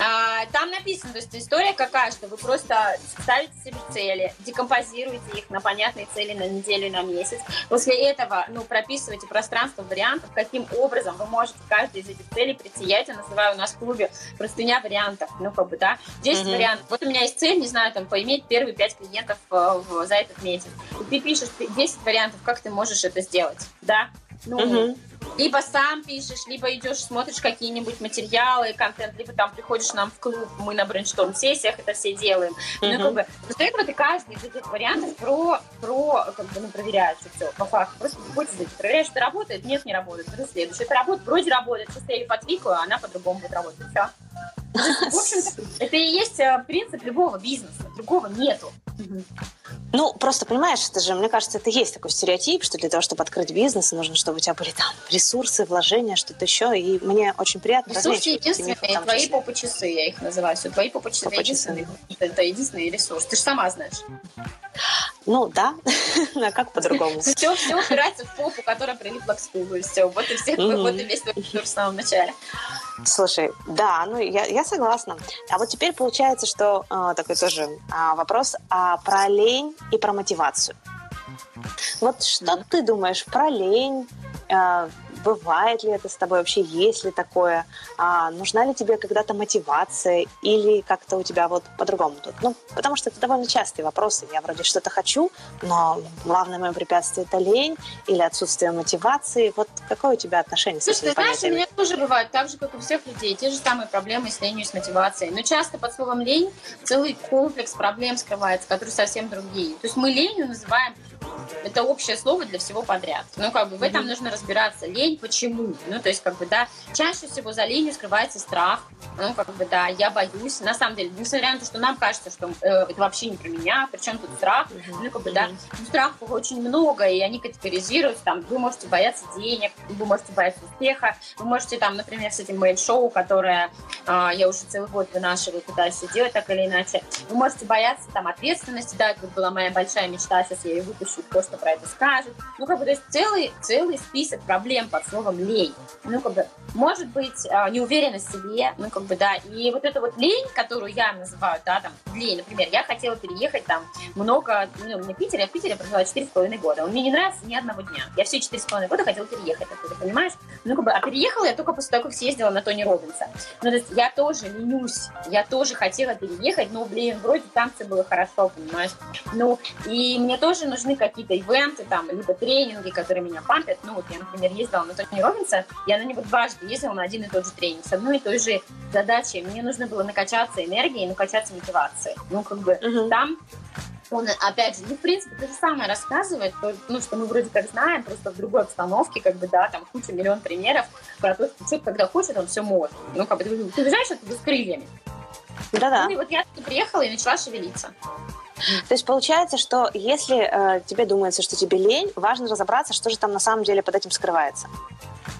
А, там написано, то есть история какая, что вы просто ставите себе цели, декомпозируете их на понятные цели на неделю, на месяц. После этого, ну, прописываете пространство вариантов, каким образом вы можете каждый из этих целей прийти. Я это называю у нас в клубе простыня вариантов. Ну, как бы, да, 10 угу. вариантов. Вот у меня есть цель, не знаю, там, поиметь первые 5 клиентов э, в, за этот месяц. И ты пишешь 10 вариантов, как ты можешь это сделать, да? Ну, угу. Либо сам пишешь, либо идешь, смотришь какие-нибудь материалы, контент, либо там приходишь нам в клуб, мы на брейншторм-сессиях это все делаем. Ну, как бы, после этого ты каждый из этих вариантов про, про как бы, ну, проверяешь все, по факту. Просто гипотезы проверяешь, что работает, нет, не работает. Это следующее. Это работает, вроде работает, сейчас я ее подвикаю, а она по-другому будет работать. Все. В общем-то, это и есть э, принцип любого бизнеса. Другого нету. Ну, просто понимаешь, это же, мне кажется, это есть такой стереотип, что для того, чтобы открыть бизнес, нужно, чтобы у тебя были там ресурсы, вложения, что-то еще. И мне очень приятно Ресурсы единственные, твои попа-часы, я их называю. Все, твои попа-часы попа единственные. Это единственный ресурс. Ты же сама знаешь. Ну, да. а как по-другому? Все, все упирается в попу, которая прилипла к стулу. И все. Вот и, все, вот и весь твой ресурс в самом начале. Слушай, да, ну я, я согласна. А вот теперь получается, что э, такой тоже э, вопрос а, про лень и про мотивацию. Вот что mm-hmm. ты думаешь про лень, э, Бывает ли это с тобой вообще? Есть ли такое? А, нужна ли тебе когда-то мотивация? Или как-то у тебя вот по-другому тут? Ну, потому что это довольно частые вопросы. Я вроде что-то хочу, но главное мое препятствие – это лень или отсутствие мотивации. Вот какое у тебя отношение с Слушай, этими ты знаешь, у меня тоже бывает так же, как у всех людей. Те же самые проблемы с ленью и с мотивацией. Но часто под словом лень целый комплекс проблем скрывается, которые совсем другие. То есть мы ленью называем это общее слово для всего подряд. Ну, как бы в этом mm-hmm. нужно разбираться. Лень почему? Ну, то есть, как бы, да, чаще всего за ленью скрывается страх. Ну, как бы, да, я боюсь. На самом деле, несмотря на то, что нам кажется, что э, это вообще не про меня, причем тут страх, mm-hmm. ну, как бы, да, ну, страхов очень много, и они категоризируют, там, вы можете бояться денег, вы можете бояться успеха, вы можете, там, например, с этим мейл-шоу, которое э, я уже целый год вынашиваю, пытаюсь делать так или иначе, вы можете бояться, там, ответственности, да, это была моя большая мечта, сейчас я ее выпущу, кто что про это скажет. Ну, как бы, то есть целый, целый список проблем под словом лень. Ну, как бы, может быть, а, неуверенность в себе, ну, как бы, да, и вот эта вот лень, которую я называю, да, там, лень, например, я хотела переехать там много, ну, на Питере, я в Питере прожила 4,5 года, он мне не нравится ни одного дня. Я все 4,5 года хотела переехать оттуда, понимаешь? Ну, как бы, а переехала я только после того, как съездила на Тони Робинса. Ну, то есть я тоже ленюсь, я тоже хотела переехать, но, блин, вроде там все было хорошо, понимаешь? Ну, и мне тоже нужны какие-то ивенты, там, либо тренинги, которые меня пампят. Ну, вот я, например, ездила на Тони Робинса, я на него дважды ездила на один и тот же тренинг с одной и той же задачей. Мне нужно было накачаться энергией, накачаться мотивацией. Ну, как бы uh-huh. там он, опять же, ну, в принципе, то же самое рассказывает, то, ну, что мы вроде как знаем, просто в другой обстановке, как бы, да, там куча, миллион примеров про то, что человек, когда хочет, он все может. Ну, как бы, ты, ты знаешь, это с крыльями. Да-да. Ну, и вот я приехала и начала шевелиться. То есть получается, что если э, тебе думается, что тебе лень, важно разобраться, что же там на самом деле под этим скрывается.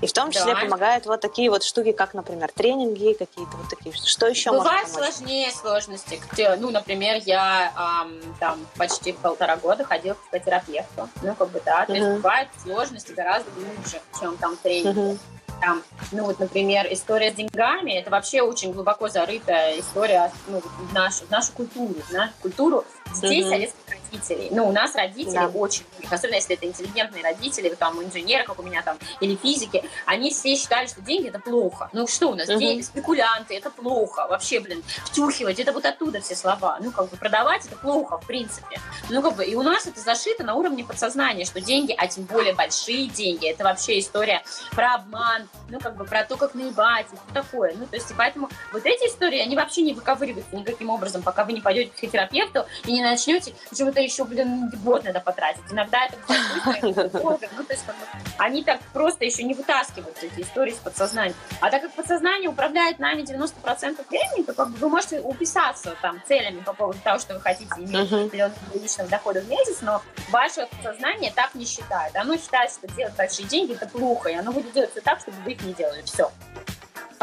И в том числе да. помогают вот такие вот штуки, как, например, тренинги, какие-то вот такие. Что еще Бывают сложнее сложности. Ну, например, я эм, там почти полтора года ходила к психотерапевту. Ну, как бы, да. То uh-huh. есть бывают сложности гораздо глубже, чем там тренинги. Uh-huh. Там, ну вот, например, история с деньгами, это вообще очень глубоко зарытая история ну, в, нашу, в нашу культуру, в нашу культуру детей mm-hmm. советских родителей. Ну, у нас родители да. очень, особенно если это интеллигентные родители, там, инженеры, как у меня там, или физики, они все считали, что деньги это плохо. Ну, что у нас? Mm-hmm. Деньги, спекулянты, это плохо. Вообще, блин, втюхивать, это вот оттуда все слова. Ну, как бы продавать это плохо, в принципе. Ну, как бы, и у нас это зашито на уровне подсознания, что деньги, а тем более большие деньги, это вообще история про обман, ну, как бы, про то, как наебать, и такое. Ну, то есть, и поэтому вот эти истории, они вообще не выковыриваются никаким образом, пока вы не пойдете к психотерапевту и не начнете, почему-то еще, блин, год надо потратить. Иногда это бывает ну, то есть, как бы, они так просто еще не вытаскивают эти истории из подсознания. А так как подсознание управляет нами 90% времени, то как бы вы можете уписаться там целями по поводу того, что вы хотите иметь определенных личных доходов в месяц, но ваше подсознание так не считает. Оно считает, что делать большие деньги это плохо, и оно будет делать все так, чтобы вы их не делали. Все.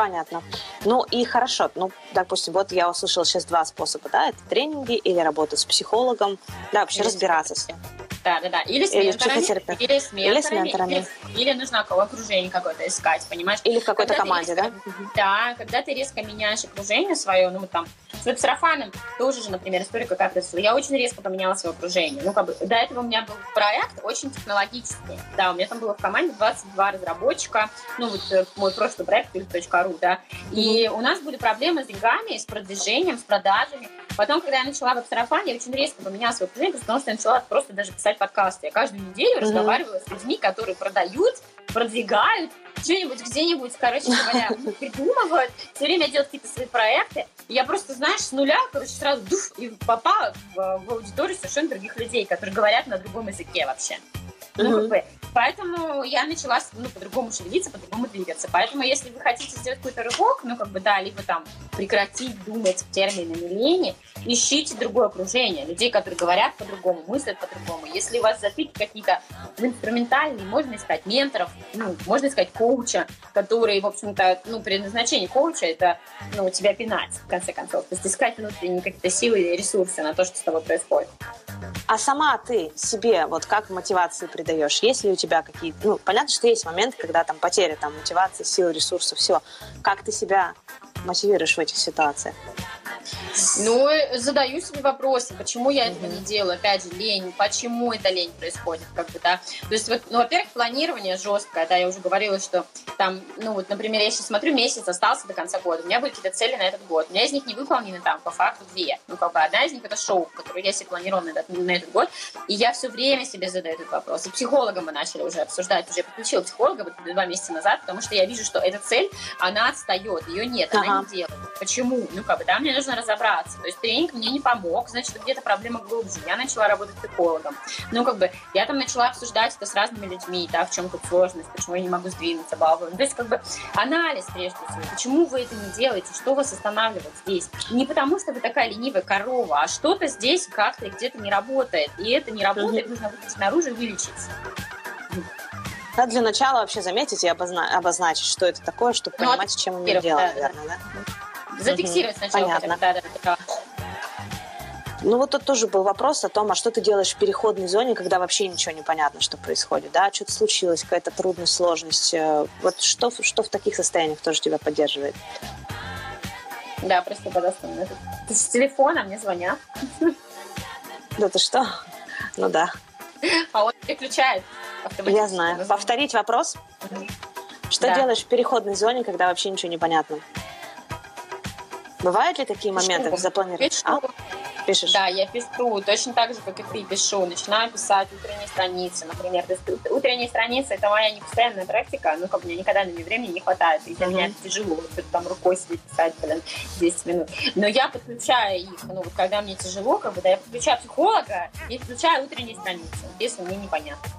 Понятно. Ну и хорошо. Ну, допустим, вот я услышала сейчас два способа, да, это тренинги или работа с психологом, да, вообще разбираться с да, да, да. Или с или менторами, или с менторами, или, с менторами. или, или нужно окружение какое-то искать, понимаешь? Или в какой-то когда команде, резко, да? Да, когда ты резко меняешь окружение свое, ну, там, с веб-сарафаном тоже же, например, история какая-то. Я очень резко поменяла свое окружение. Ну, как бы, до этого у меня был проект очень технологический. Да, у меня там было в команде 22 разработчика, ну, вот э, мой прошлый проект, .ru, да. И у нас были проблемы с деньгами, с продвижением, с продажами. Потом, когда я начала веб-сарафан, я очень резко поменяла свое окружение, потому что я начала просто даже писать подкасты. Я каждую неделю mm-hmm. разговаривала с людьми, которые продают, продвигают, что-нибудь где-нибудь, короче говоря, придумывают, все время делают какие-то свои проекты. И я просто, знаешь, с нуля, короче, сразу дуф, и попала в, в аудиторию совершенно других людей, которые говорят на другом языке вообще. Ну, как бы, поэтому я начала ну, по-другому шевелиться, по-другому двигаться. Поэтому, если вы хотите сделать какой-то рывок, ну, как бы, да, либо там прекратить думать терминами лени, ищите другое окружение, людей, которые говорят по-другому, мыслят по-другому. Если у вас запики какие-то инструментальные, можно искать менторов, ну, можно искать коуча, который, в общем-то, ну, предназначение коуча — это, ну, тебя пинать, в конце концов. То есть искать внутренние какие-то силы и ресурсы на то, что с тобой происходит. А сама ты себе вот как мотивации придаешь? Есть ли у тебя какие-то... Ну, понятно, что есть моменты, когда там потеря там, мотивации, силы, ресурсов, все. Как ты себя мотивируешь в этих ситуациях? Ну, задаю себе вопросы, почему я этого не делаю. Опять же, лень, почему эта лень происходит, как бы, да. То есть, вот, ну, во-первых, планирование жесткое, да, я уже говорила, что там, ну, вот, например, я сейчас смотрю, месяц остался до конца года, у меня были какие-то цели на этот год, у меня из них не выполнены там, по факту, две. Ну, как бы, одна из них это шоу, которое я себе планировала на этот, на этот год, и я все время себе задаю этот вопрос. И психологом мы начали уже обсуждать, уже подключила психолога вот два месяца назад, потому что я вижу, что эта цель, она отстает, ее нет, ага. она не делает. Почему? Ну, как бы, да, мне нужно разобраться. То есть тренинг мне не помог, значит, где-то проблема глубже. Я начала работать психологом. Ну, как бы, я там начала обсуждать это с разными людьми, да, в чем тут сложность, почему я не могу сдвинуться, балбу. Ну, то есть, как бы, анализ, прежде всего. Почему вы это не делаете? Что вас останавливает здесь? Не потому, что вы такая ленивая корова, а что-то здесь как-то где-то не работает. И это не работает, нужно выйти наружу и вылечить. Надо для начала вообще заметить и обозна- обозначить, что это такое, чтобы ну, понимать, чем иметь дело, да, наверное, да? Зафиксировать угу, сначала. Понятно. Да, да, да. Ну вот тут тоже был вопрос о том, а что ты делаешь в переходной зоне, когда вообще ничего не понятно, что происходит, да, что-то случилось, какая-то трудность, сложность. Э, вот что, что в таких состояниях тоже тебя поддерживает? Да, просто подостану. Ты с телефона мне звонят. Да ты что? Ну да. А он переключает. Я знаю. Повторить вопрос? Что да. делаешь в переходной зоне, когда вообще ничего не понятно? Бывают ли такие моменты в запланировании? А? Пишешь? Да, я пишу, точно так же, как и ты пишу. Начинаю писать утренние страницы, например. Утренние страницы – это моя непостоянная практика, ну, как мне никогда на нее времени не хватает. И для mm-hmm. меня это тяжело, вот там рукой сидеть писать, блин, 10 минут. Но я подключаю их, ну, вот когда мне тяжело, как бы, да, я подключаю психолога и подключаю утренние страницы, если мне непонятно.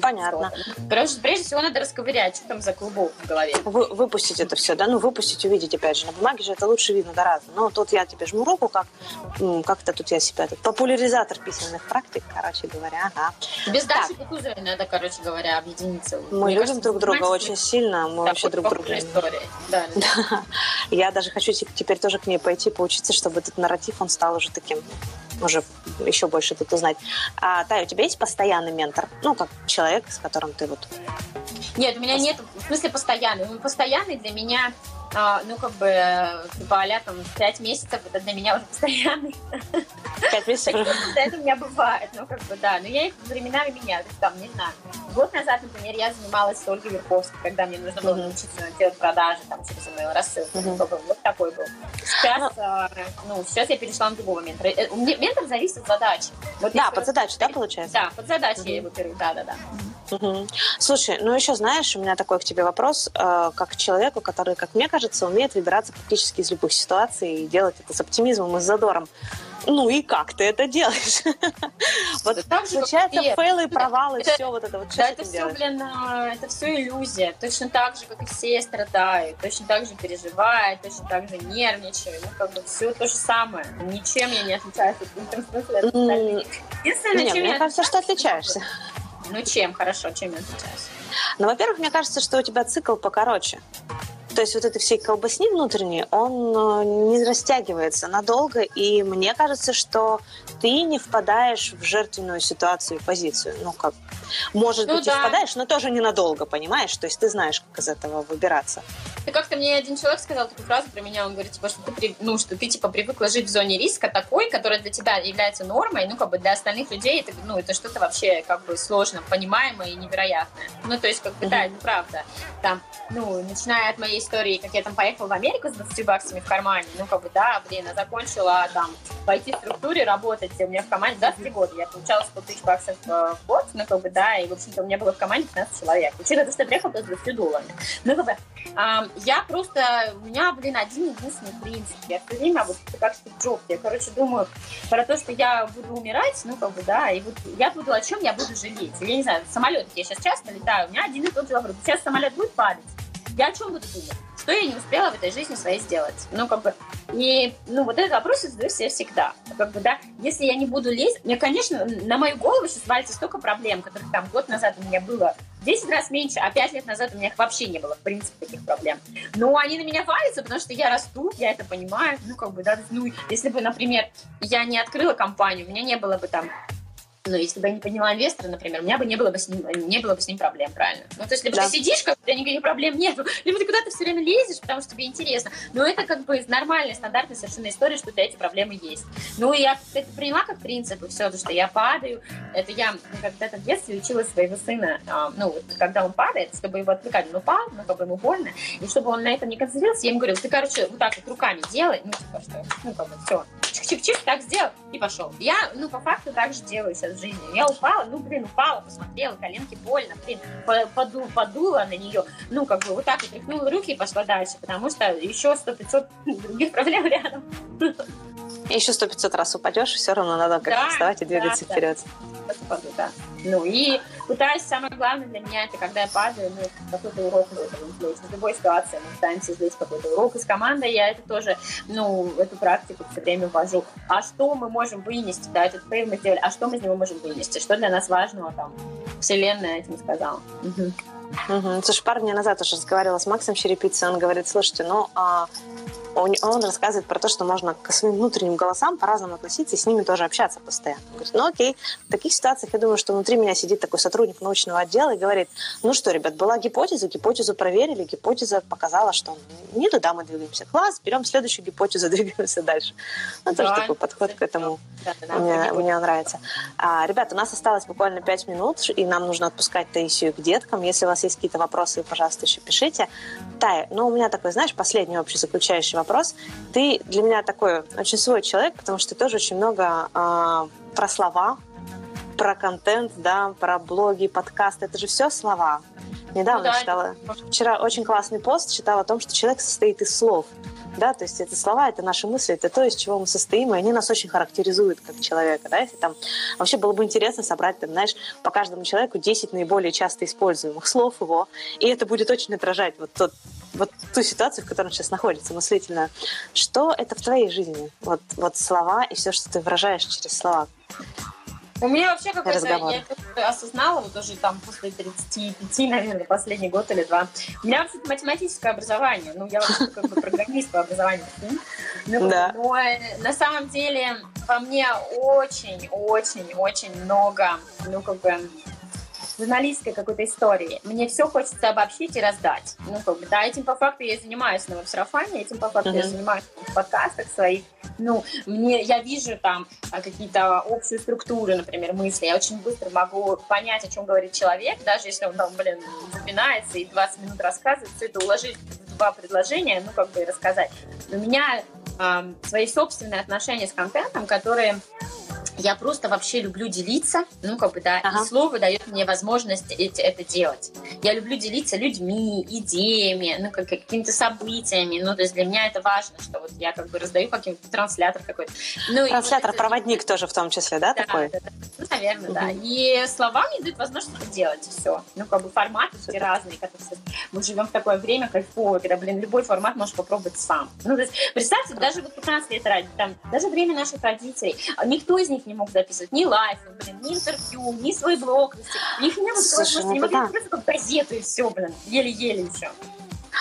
Понятно. Короче, прежде всего надо расковырять, что там за клубок в голове. Вы, выпустить это все, да? Ну, выпустить, увидеть, опять же. На бумаге же это лучше видно гораздо. Но тут я тебе жму руку, как, как-то тут я себя... Тут популяризатор письменных практик, короче говоря. Ага. Без Даши Кутузовой надо, короче говоря, объединиться. Мы Мне любим кажется, друг друга очень сильно. Мы да, вообще друг друга... История. Да, да. Я даже хочу теперь тоже к ней пойти поучиться, чтобы этот нарратив, он стал уже таким уже еще больше тут узнать. А, Тай, у тебя есть постоянный ментор? Ну, как человек, с которым ты вот... Нет, у меня нет, в смысле постоянный. Он постоянный для меня а, ну, как бы, типа, а там, пять месяцев, это для меня уже постоянный. Пять месяцев? Это у меня бывает, ну, как бы, да. Но я их временами меняю, то есть, там, не знаю. Год назад, например, я занималась с Ольгой Верховской, когда мне нужно было научиться делать продажи, там, через email рассылку. Вот такой был. Сейчас, ну, а, ну, сейчас я перешла на другого ментора. Э, ментор зависит от задачи. да, под задачу, да, получается? Да, под задачу я его беру, да-да-да. Угу. Слушай, ну еще знаешь, у меня такой к тебе вопрос, э, как человеку, который, как мне кажется, умеет выбираться практически из любых ситуаций и делать это с оптимизмом и с задором. Ну и как ты это делаешь? Вот так случаются фейлы, провалы, все вот это вот. Да, это все, блин, а, это все иллюзия. Точно так же, как и все страдают, точно так же переживают, точно так же нервничают. Ну, как бы все то же самое. Ничем я не отличаюсь от Единственное, чем мне кажется, что отличаешься. Ну, чем? Хорошо, чем я отличаюсь? Ну, во-первых, мне кажется, что у тебя цикл покороче. То есть вот этой всей колбасни внутренней, он э, не растягивается надолго, и мне кажется, что ты не впадаешь в жертвенную ситуацию и позицию. Ну, как, может ну, быть, да. и впадаешь, но тоже ненадолго, понимаешь? То есть ты знаешь, как из этого выбираться. И как-то мне один человек сказал такую фразу про меня, он говорит, типа, что ты, ну, что ты, типа, привыкла жить в зоне риска такой, которая для тебя является нормой, ну, как бы для остальных людей это, ну, это что-то вообще, как бы, сложно понимаемое и невероятное. Ну, то есть, как бы, да, это правда. Там, ну, начиная от моей истории, как я там поехала в Америку с 20 баксами в кармане, ну, как бы, да, блин, я закончила там в IT-структуре работать, у меня в команде 23 года, я получала 100 тысяч баксов э, в год, ну, как бы, да, и, в общем-то, у меня было в команде 15 человек. Учитывая то, что я приехала с 20 долларами. Ну, как бы, э, я просто, у меня, блин, один единственный принцип. Я все время, вот, как Стив Джобс, я, короче, думаю про то, что я буду умирать, ну, как бы, да, и вот я буду о чем я буду жалеть. Я не знаю, самолет, я сейчас часто летаю, у меня один и тот же вопрос. Сейчас самолет будет падать, я о чем буду думать? Что я не успела в этой жизни своей сделать? Ну, как бы, и, ну, вот этот вопрос я задаю себе всегда. Как бы, да, если я не буду лезть, мне, конечно, на мою голову сейчас валится столько проблем, которых там год назад у меня было 10 раз меньше, а 5 лет назад у меня их вообще не было, в принципе, таких проблем. Но они на меня валятся, потому что я расту, я это понимаю. Ну, как бы, да, ну, если бы, например, я не открыла компанию, у меня не было бы там но если бы я не подняла инвестора, например, у меня бы не было бы с ним, не было бы с ним проблем, правильно? Ну, то есть, либо да. ты сидишь, как у тебя никаких проблем нет, либо ты куда-то все время лезешь, потому что тебе интересно. Но это как бы нормальная, стандартная совершенно история, что у тебя эти проблемы есть. Ну, я это приняла как принцип, и все, то, что я падаю. Это я когда-то в детстве учила своего сына, а, ну, вот, когда он падает, чтобы его отвлекать, он упал, ну, как бы ему больно, и чтобы он на этом не концентрировался, я ему говорила, ты, короче, вот так вот руками делай, ну, типа, что, ну, как бы, все, чик-чик-чик, так сделал, и пошел. Я, ну, по факту так же делаю сейчас жизни. Я упала, ну, блин, упала, посмотрела, коленки больно, блин, поду, подула на нее, ну, как бы вот так вот тряхнула руки и пошла дальше, потому что еще 100-500 других проблем рядом. И еще сто пятьсот раз упадешь, все равно надо как-то да, вставать и двигаться да, вперед. Да. да. Ну и пытаюсь, самое главное для меня, это когда я падаю, ну, какой-то урок этого извлечь. В любой ситуации мы пытаемся извлечь какой-то урок из команды, я это тоже, ну, эту практику все время ввожу. А что мы можем вынести, да, этот fail мы сделали, а что мы из него можем вынести, что для нас важного там, вселенная этим сказала. Угу. Угу. Слушай, пару дней назад уже разговаривала с Максом Черепицей, он говорит, слушайте, ну, а он, он рассказывает про то, что можно к своим внутренним голосам по-разному относиться и с ними тоже общаться постоянно. Говорит, ну окей, в таких ситуациях я думаю, что внутри меня сидит такой сотрудник научного отдела и говорит, ну что, ребят, была гипотеза, гипотезу проверили, гипотеза показала, что не туда мы двигаемся. Класс, берем следующую гипотезу, двигаемся дальше. Ну, тоже такой подход к этому да, да, мне, мне нравится. А, ребята, у нас осталось буквально 5 минут, и нам нужно отпускать Таисию к деткам. Если у вас есть какие-то вопросы, пожалуйста, еще пишите. Тая, ну у меня такой, знаешь, последний общий заключающий вопрос. Ты для меня такой очень свой человек, потому что ты тоже очень много э, про слова, про контент, да, про блоги, подкасты. Это же все слова. Недавно ну, да, читала, вчера очень классный пост читала о том, что человек состоит из слов. Да, то есть это слова, это наши мысли, это то, из чего мы состоим, и они нас очень характеризуют как человека. Да? Если там вообще было бы интересно собрать, там, знаешь, по каждому человеку 10 наиболее часто используемых слов его, и это будет очень отражать вот тот вот ту ситуацию, в которой он сейчас находится, мыслительно. Что это в твоей жизни? Вот, вот слова и все, что ты выражаешь через слова. У меня вообще какой-то, я это осознала вот уже там после 35, наверное, последний год или два. У меня вообще математическое образование, ну, я вообще как бы программист по образованию. Ну, да. Но на самом деле во мне очень-очень-очень много, ну, как бы, журналистской какой-то истории. Мне все хочется обобщить и раздать. Ну, как бы, да, этим по факту я занимаюсь на веб-сарафане, этим по факту uh-huh. я занимаюсь в подкастах своих. Ну, мне, я вижу там а, какие-то общие структуры, например, мысли. Я очень быстро могу понять, о чем говорит человек, даже если он там, блин, запинается и 20 минут рассказывает, все это уложить в два предложения, ну, как бы, и рассказать. У меня э, свои собственные отношения с контентом, которые я просто вообще люблю делиться, ну, как бы, да, ага. и слово дает мне возможность это делать. Я люблю делиться людьми, идеями, ну, как, какими-то событиями, ну, то есть для меня это важно, что вот я как бы раздаю какой-то транслятор какой-то. Ну, транслятор, вот проводник тоже в том числе, да, да такой? Да, да. Ну, наверное, угу. да. И слова мне дают возможность это делать, все. Ну, как бы форматы все разные, которые мы живем в такое время кайфовое, когда, блин, любой формат можешь попробовать сам. Ну, то есть, представьте, даже вот 15 лет ради, там, даже время наших родителей, никто из них не мог записывать ни лайфы, блин, ни интервью, ни свой блог. Них не было возможности, не могли просто как газету и все, блин, еле-еле еще.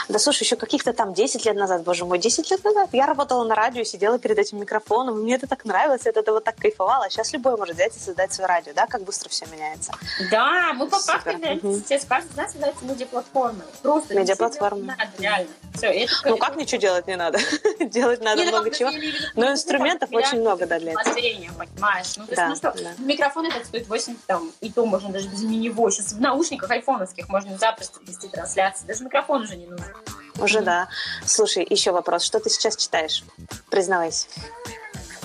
Да слушай, еще каких-то там 10 лет назад, боже мой, 10 лет назад я работала на радио, сидела перед этим микрофоном, и мне это так нравилось, я от этого так кайфовала. А сейчас любой может взять и создать свое радио, да, как быстро все меняется. Да, мы по факту сейчас каждый из нас является медиаплатформой. Просто медиаплатформа. Надо, реально. Все, это ну как ничего делать не надо? делать надо ну, много чего. Но инструментов очень много, да, для этого. понимаешь? Ну, то есть, ну что, микрофон этот стоит 8, там, и то можно даже без него. Сейчас в наушниках айфоновских можно запросто вести трансляции. Даже микрофон уже не нужен. Уже да. Слушай, еще вопрос. Что ты сейчас читаешь? Признавайся.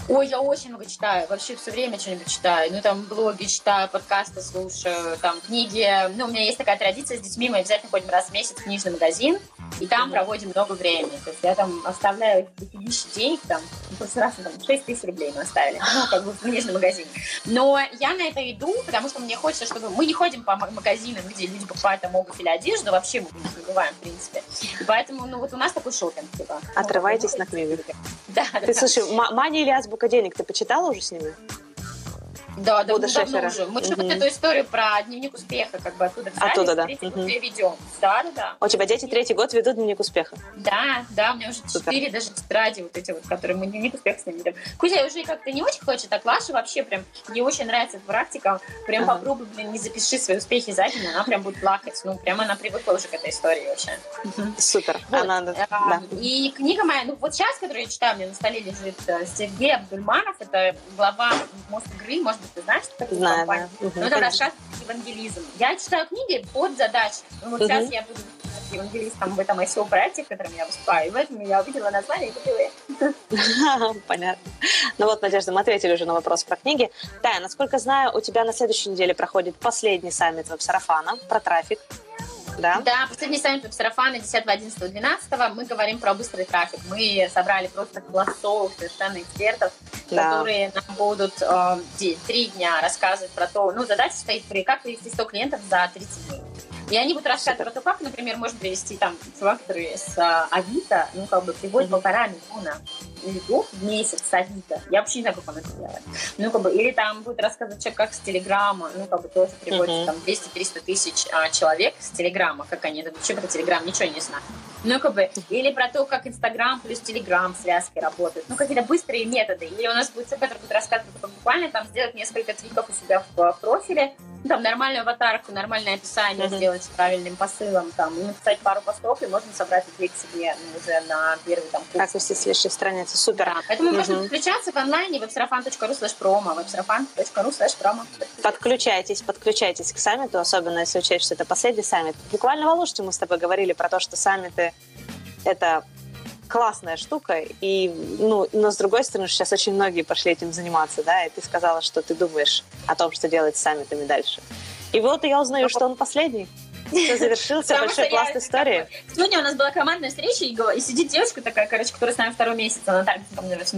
Ой, я очень много читаю, вообще все время что-нибудь читаю. Ну, там, блоги читаю, подкасты слушаю, там, книги. Ну, у меня есть такая традиция с детьми, мы обязательно ходим раз в месяц в книжный магазин, и там проводим много времени. То есть я там оставляю дофигища денег, там, в прошлый раз там 6 тысяч рублей мы оставили, ну, как бы в книжном магазине. Но я на это иду, потому что мне хочется, чтобы... Мы не ходим по магазинам, где люди покупают там обувь или одежду, вообще мы не бываем, в принципе. И поэтому, ну, вот у нас такой шопинг, типа. Отрывайтесь ну, на книгу. Да, Ты, да. слушай, Мани или Азбука денег, ты почитала уже с ними? Да, да, давно уже. Мы угу. эту историю про дневник успеха как бы оттуда взяли. Оттуда, да. Третий угу. год ведем. Да, да, да. У тебя дети третий год ведут дневник успеха? Да, да, у меня уже четыре даже тетради вот эти вот, которые мы дневник успеха с ними ведем. Кузя уже как-то не очень хочет, а Клаша вообще прям, мне очень нравится эта практика. Прям ага. попробуй, блин, не запиши свои успехи за день, она прям будет плакать. Ну, прям она привыкла уже к этой истории вообще. Супер. Вот. Она, да. А, и книга моя, ну вот сейчас, которую я читаю, у меня на столе лежит э, Сергей Абдульманов, это глава Мост игры, может быть, ты знаешь, такое? знаю, компании. Да. Угу, Но это рассказ евангелизм. Я читаю книги под задачи. Ну, вот угу. сейчас я буду евангелистом в этом ICO-проекте, в котором я выступаю. И в этом я увидела название и купила Понятно. Ну вот, Надежда, мы ответили уже на вопрос про книги. Тая, насколько знаю, у тебя на следующей неделе проходит последний саммит веб-сарафана про трафик. Да? Да, последний саммит веб-сарафана 10, 11, 12 мы говорим про быстрый трафик. Мы собрали просто классовых совершенно экспертов, да. которые нам будут э, три дня рассказывать про то, ну, задача стоит при как привести 100 клиентов за 30 дней. И они будут рассказывать про то, как, например, можно привести там чувак, который с а, Авито, ну, как бы приводит mm-hmm. полтора миллиона лидов в месяц с Авито. Я вообще не знаю, как он это делает. Ну, как бы, или там будет рассказывать человек, как с Телеграма, ну, как бы тоже приводит mm-hmm. там 200-300 тысяч а, человек с Телеграма, как они, вообще про Телеграм ничего не знают. Ну, как бы, или про то, как Инстаграм плюс Телеграм связки работают. Ну, какие-то быстрые методы. Или у нас будет человек, который будет рассказывать, как буквально там сделать несколько твиков у себя в профиле, ну, там нормальную аватарку, нормальное описание mm-hmm. сделать с правильным посылом, там, написать пару постов, и можно собрать ответ себе ну, уже на первый там курс. Как вести следующие страницы, супер. Да, поэтому mm-hmm. можно подключаться в онлайне websarafan.ru slash promo, websarafan.ru slash promo. Подключайтесь, подключайтесь к саммиту, особенно если учесть, что это последний саммит. Буквально в Алуште мы с тобой говорили про то, что саммиты — это классная штука, и, ну, но с другой стороны, сейчас очень многие пошли этим заниматься, да, и ты сказала, что ты думаешь о том, что делать с саммитами дальше. И вот я узнаю, что он последний. Все завершился, большой пласт истории. Сегодня у нас была командная встреча, и сидит девочка такая, короче, которая с нами второй месяц, она так Она говорит,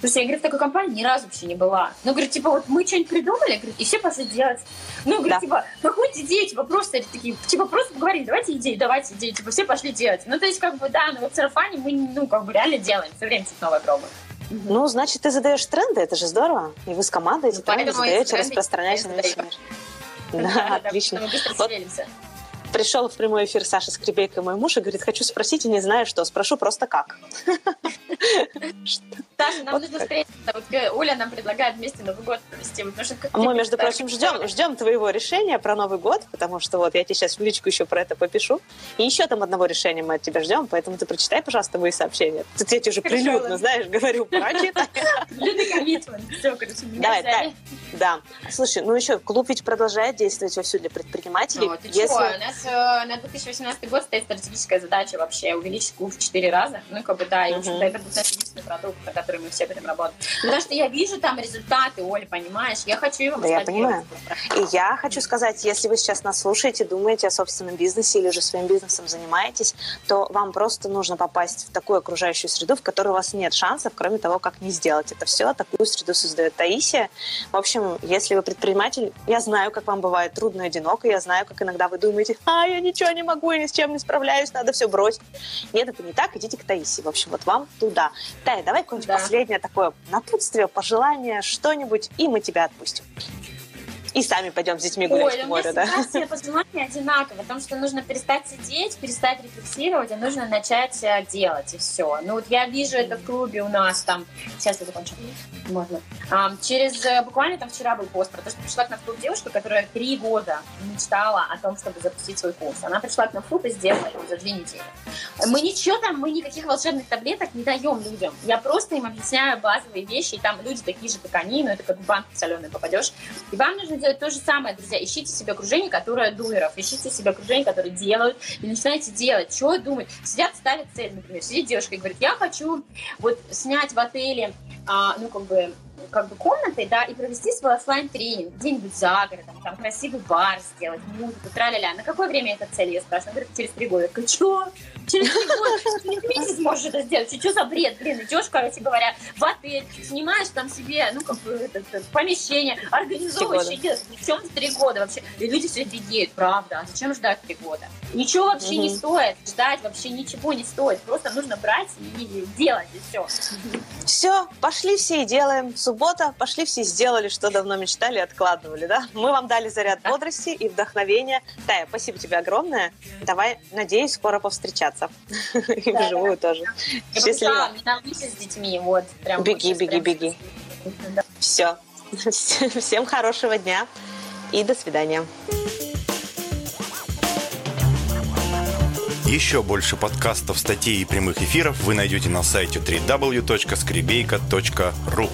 слушай, я говорю, в такой компании ни разу вообще не была. Ну, говорит, типа, вот мы что-нибудь придумали, говорит, и все пошли делать. Ну, говорит, типа, какую идеи, типа, просто такие, типа, просто поговорили, давайте идеи, давайте идеи, типа, все пошли делать. Ну, то есть, как бы, да, на сарафане мы, ну, как бы, реально делаем, все время что-то новое пробуем. Ну, значит, ты задаешь тренды, это же здорово. И вы с командой эти ну, тренды задаете, распространяете на весь мир. Да, отлично. Мы быстро пришел в прямой эфир Саша Скребейка, мой муж, и говорит, хочу спросить, и не знаю что. Спрошу просто как. Саша, нам нужно встретиться. Вот Оля нам предлагает вместе Новый год провести. Мы, между прочим, ждем, ждем твоего решения про Новый год, потому что вот я тебе сейчас в личку еще про это попишу. И еще там одного решения мы от тебя ждем, поэтому ты прочитай, пожалуйста, мои сообщения. Тут я тебе уже прилюдно, знаешь, говорю, прочитай. Все, короче, Давай, да. Слушай, ну еще клуб ведь продолжает действовать вовсю для предпринимателей. Ну, э, на 2018 год стоит стратегическая задача вообще увеличить клуб в 4 раза. Ну, как бы, да, и, в общем-то, это будет наш единственный продукт, на который мы все будем работать. Потому что я вижу там результаты, Оля, понимаешь? Я хочу его Да, я понимаю. И я хочу сказать, если вы сейчас нас слушаете, думаете о собственном бизнесе или уже своим бизнесом занимаетесь, то вам просто нужно попасть в такую окружающую среду, в которой у вас нет шансов, кроме того, как не сделать это все. Такую среду создает Таисия. В общем, если вы предприниматель, я знаю, как вам бывает трудно и одиноко, я знаю, как иногда вы думаете, а, я ничего не могу, я ни с чем не справляюсь, надо все бросить. Нет, это не так, идите к Таисии. В общем, вот вам туда. Тая, давай какое-нибудь да. последнее такое напутствие, пожелание, что-нибудь, и мы тебя отпустим. И сами пойдем с детьми гулять Ой, в море, да? Ой, все пожелания одинаковые, потому что нужно перестать сидеть, перестать рефлексировать, а нужно начать э, делать, и все. Ну вот я вижу это в клубе у нас там, сейчас я закончу, можно. А, через, э, буквально там вчера был пост про то, что пришла к нам в клуб девушка, которая три года мечтала о том, чтобы запустить свой курс. Она пришла к нам в клуб и сделала его за две недели. Мы ничего там, мы никаких волшебных таблеток не даем людям. Я просто им объясняю базовые вещи, и там люди такие же, как они, но это как в банк соленый попадешь. И вам нужно делать то же самое, друзья. Ищите себе окружение, которое думеров, ищите себе окружение, которое делают, и начинайте делать. Чего думать? Сидят, ставят цель, например. Сидит девушка и говорит, я хочу вот снять в отеле, а, ну, как бы, как бы комнатой, да, и провести свой офлайн тренинг где-нибудь за городом, там красивый бар сделать, музыку, тра-ля-ля. На какое время это цель, я спрашиваю? Она говорит, через три года. Я говорю? Через три года? Месяц можешь это сделать? Что за бред? Блин, идешь, короче говоря, в отель, снимаешь там себе, ну, как бы, это, это, помещение, организовываешь и. В чем три года вообще? И люди все офигеют, правда. А зачем ждать три года? Ничего вообще угу. не стоит. Ждать вообще ничего не стоит. Просто нужно брать и делать, и все. Все, пошли все и делаем. Суббота, пошли все сделали, что давно мечтали, откладывали, да? Мы вам дали заряд бодрости и вдохновения. Тая, спасибо тебе огромное. Давай, надеюсь, скоро повстречаться. И вживую тоже. Счастливо. с детьми, вот. Беги, беги, беги. Все. Всем хорошего дня и до свидания. Еще больше подкастов, статей и прямых эфиров вы найдете на сайте www.skribeyka.ru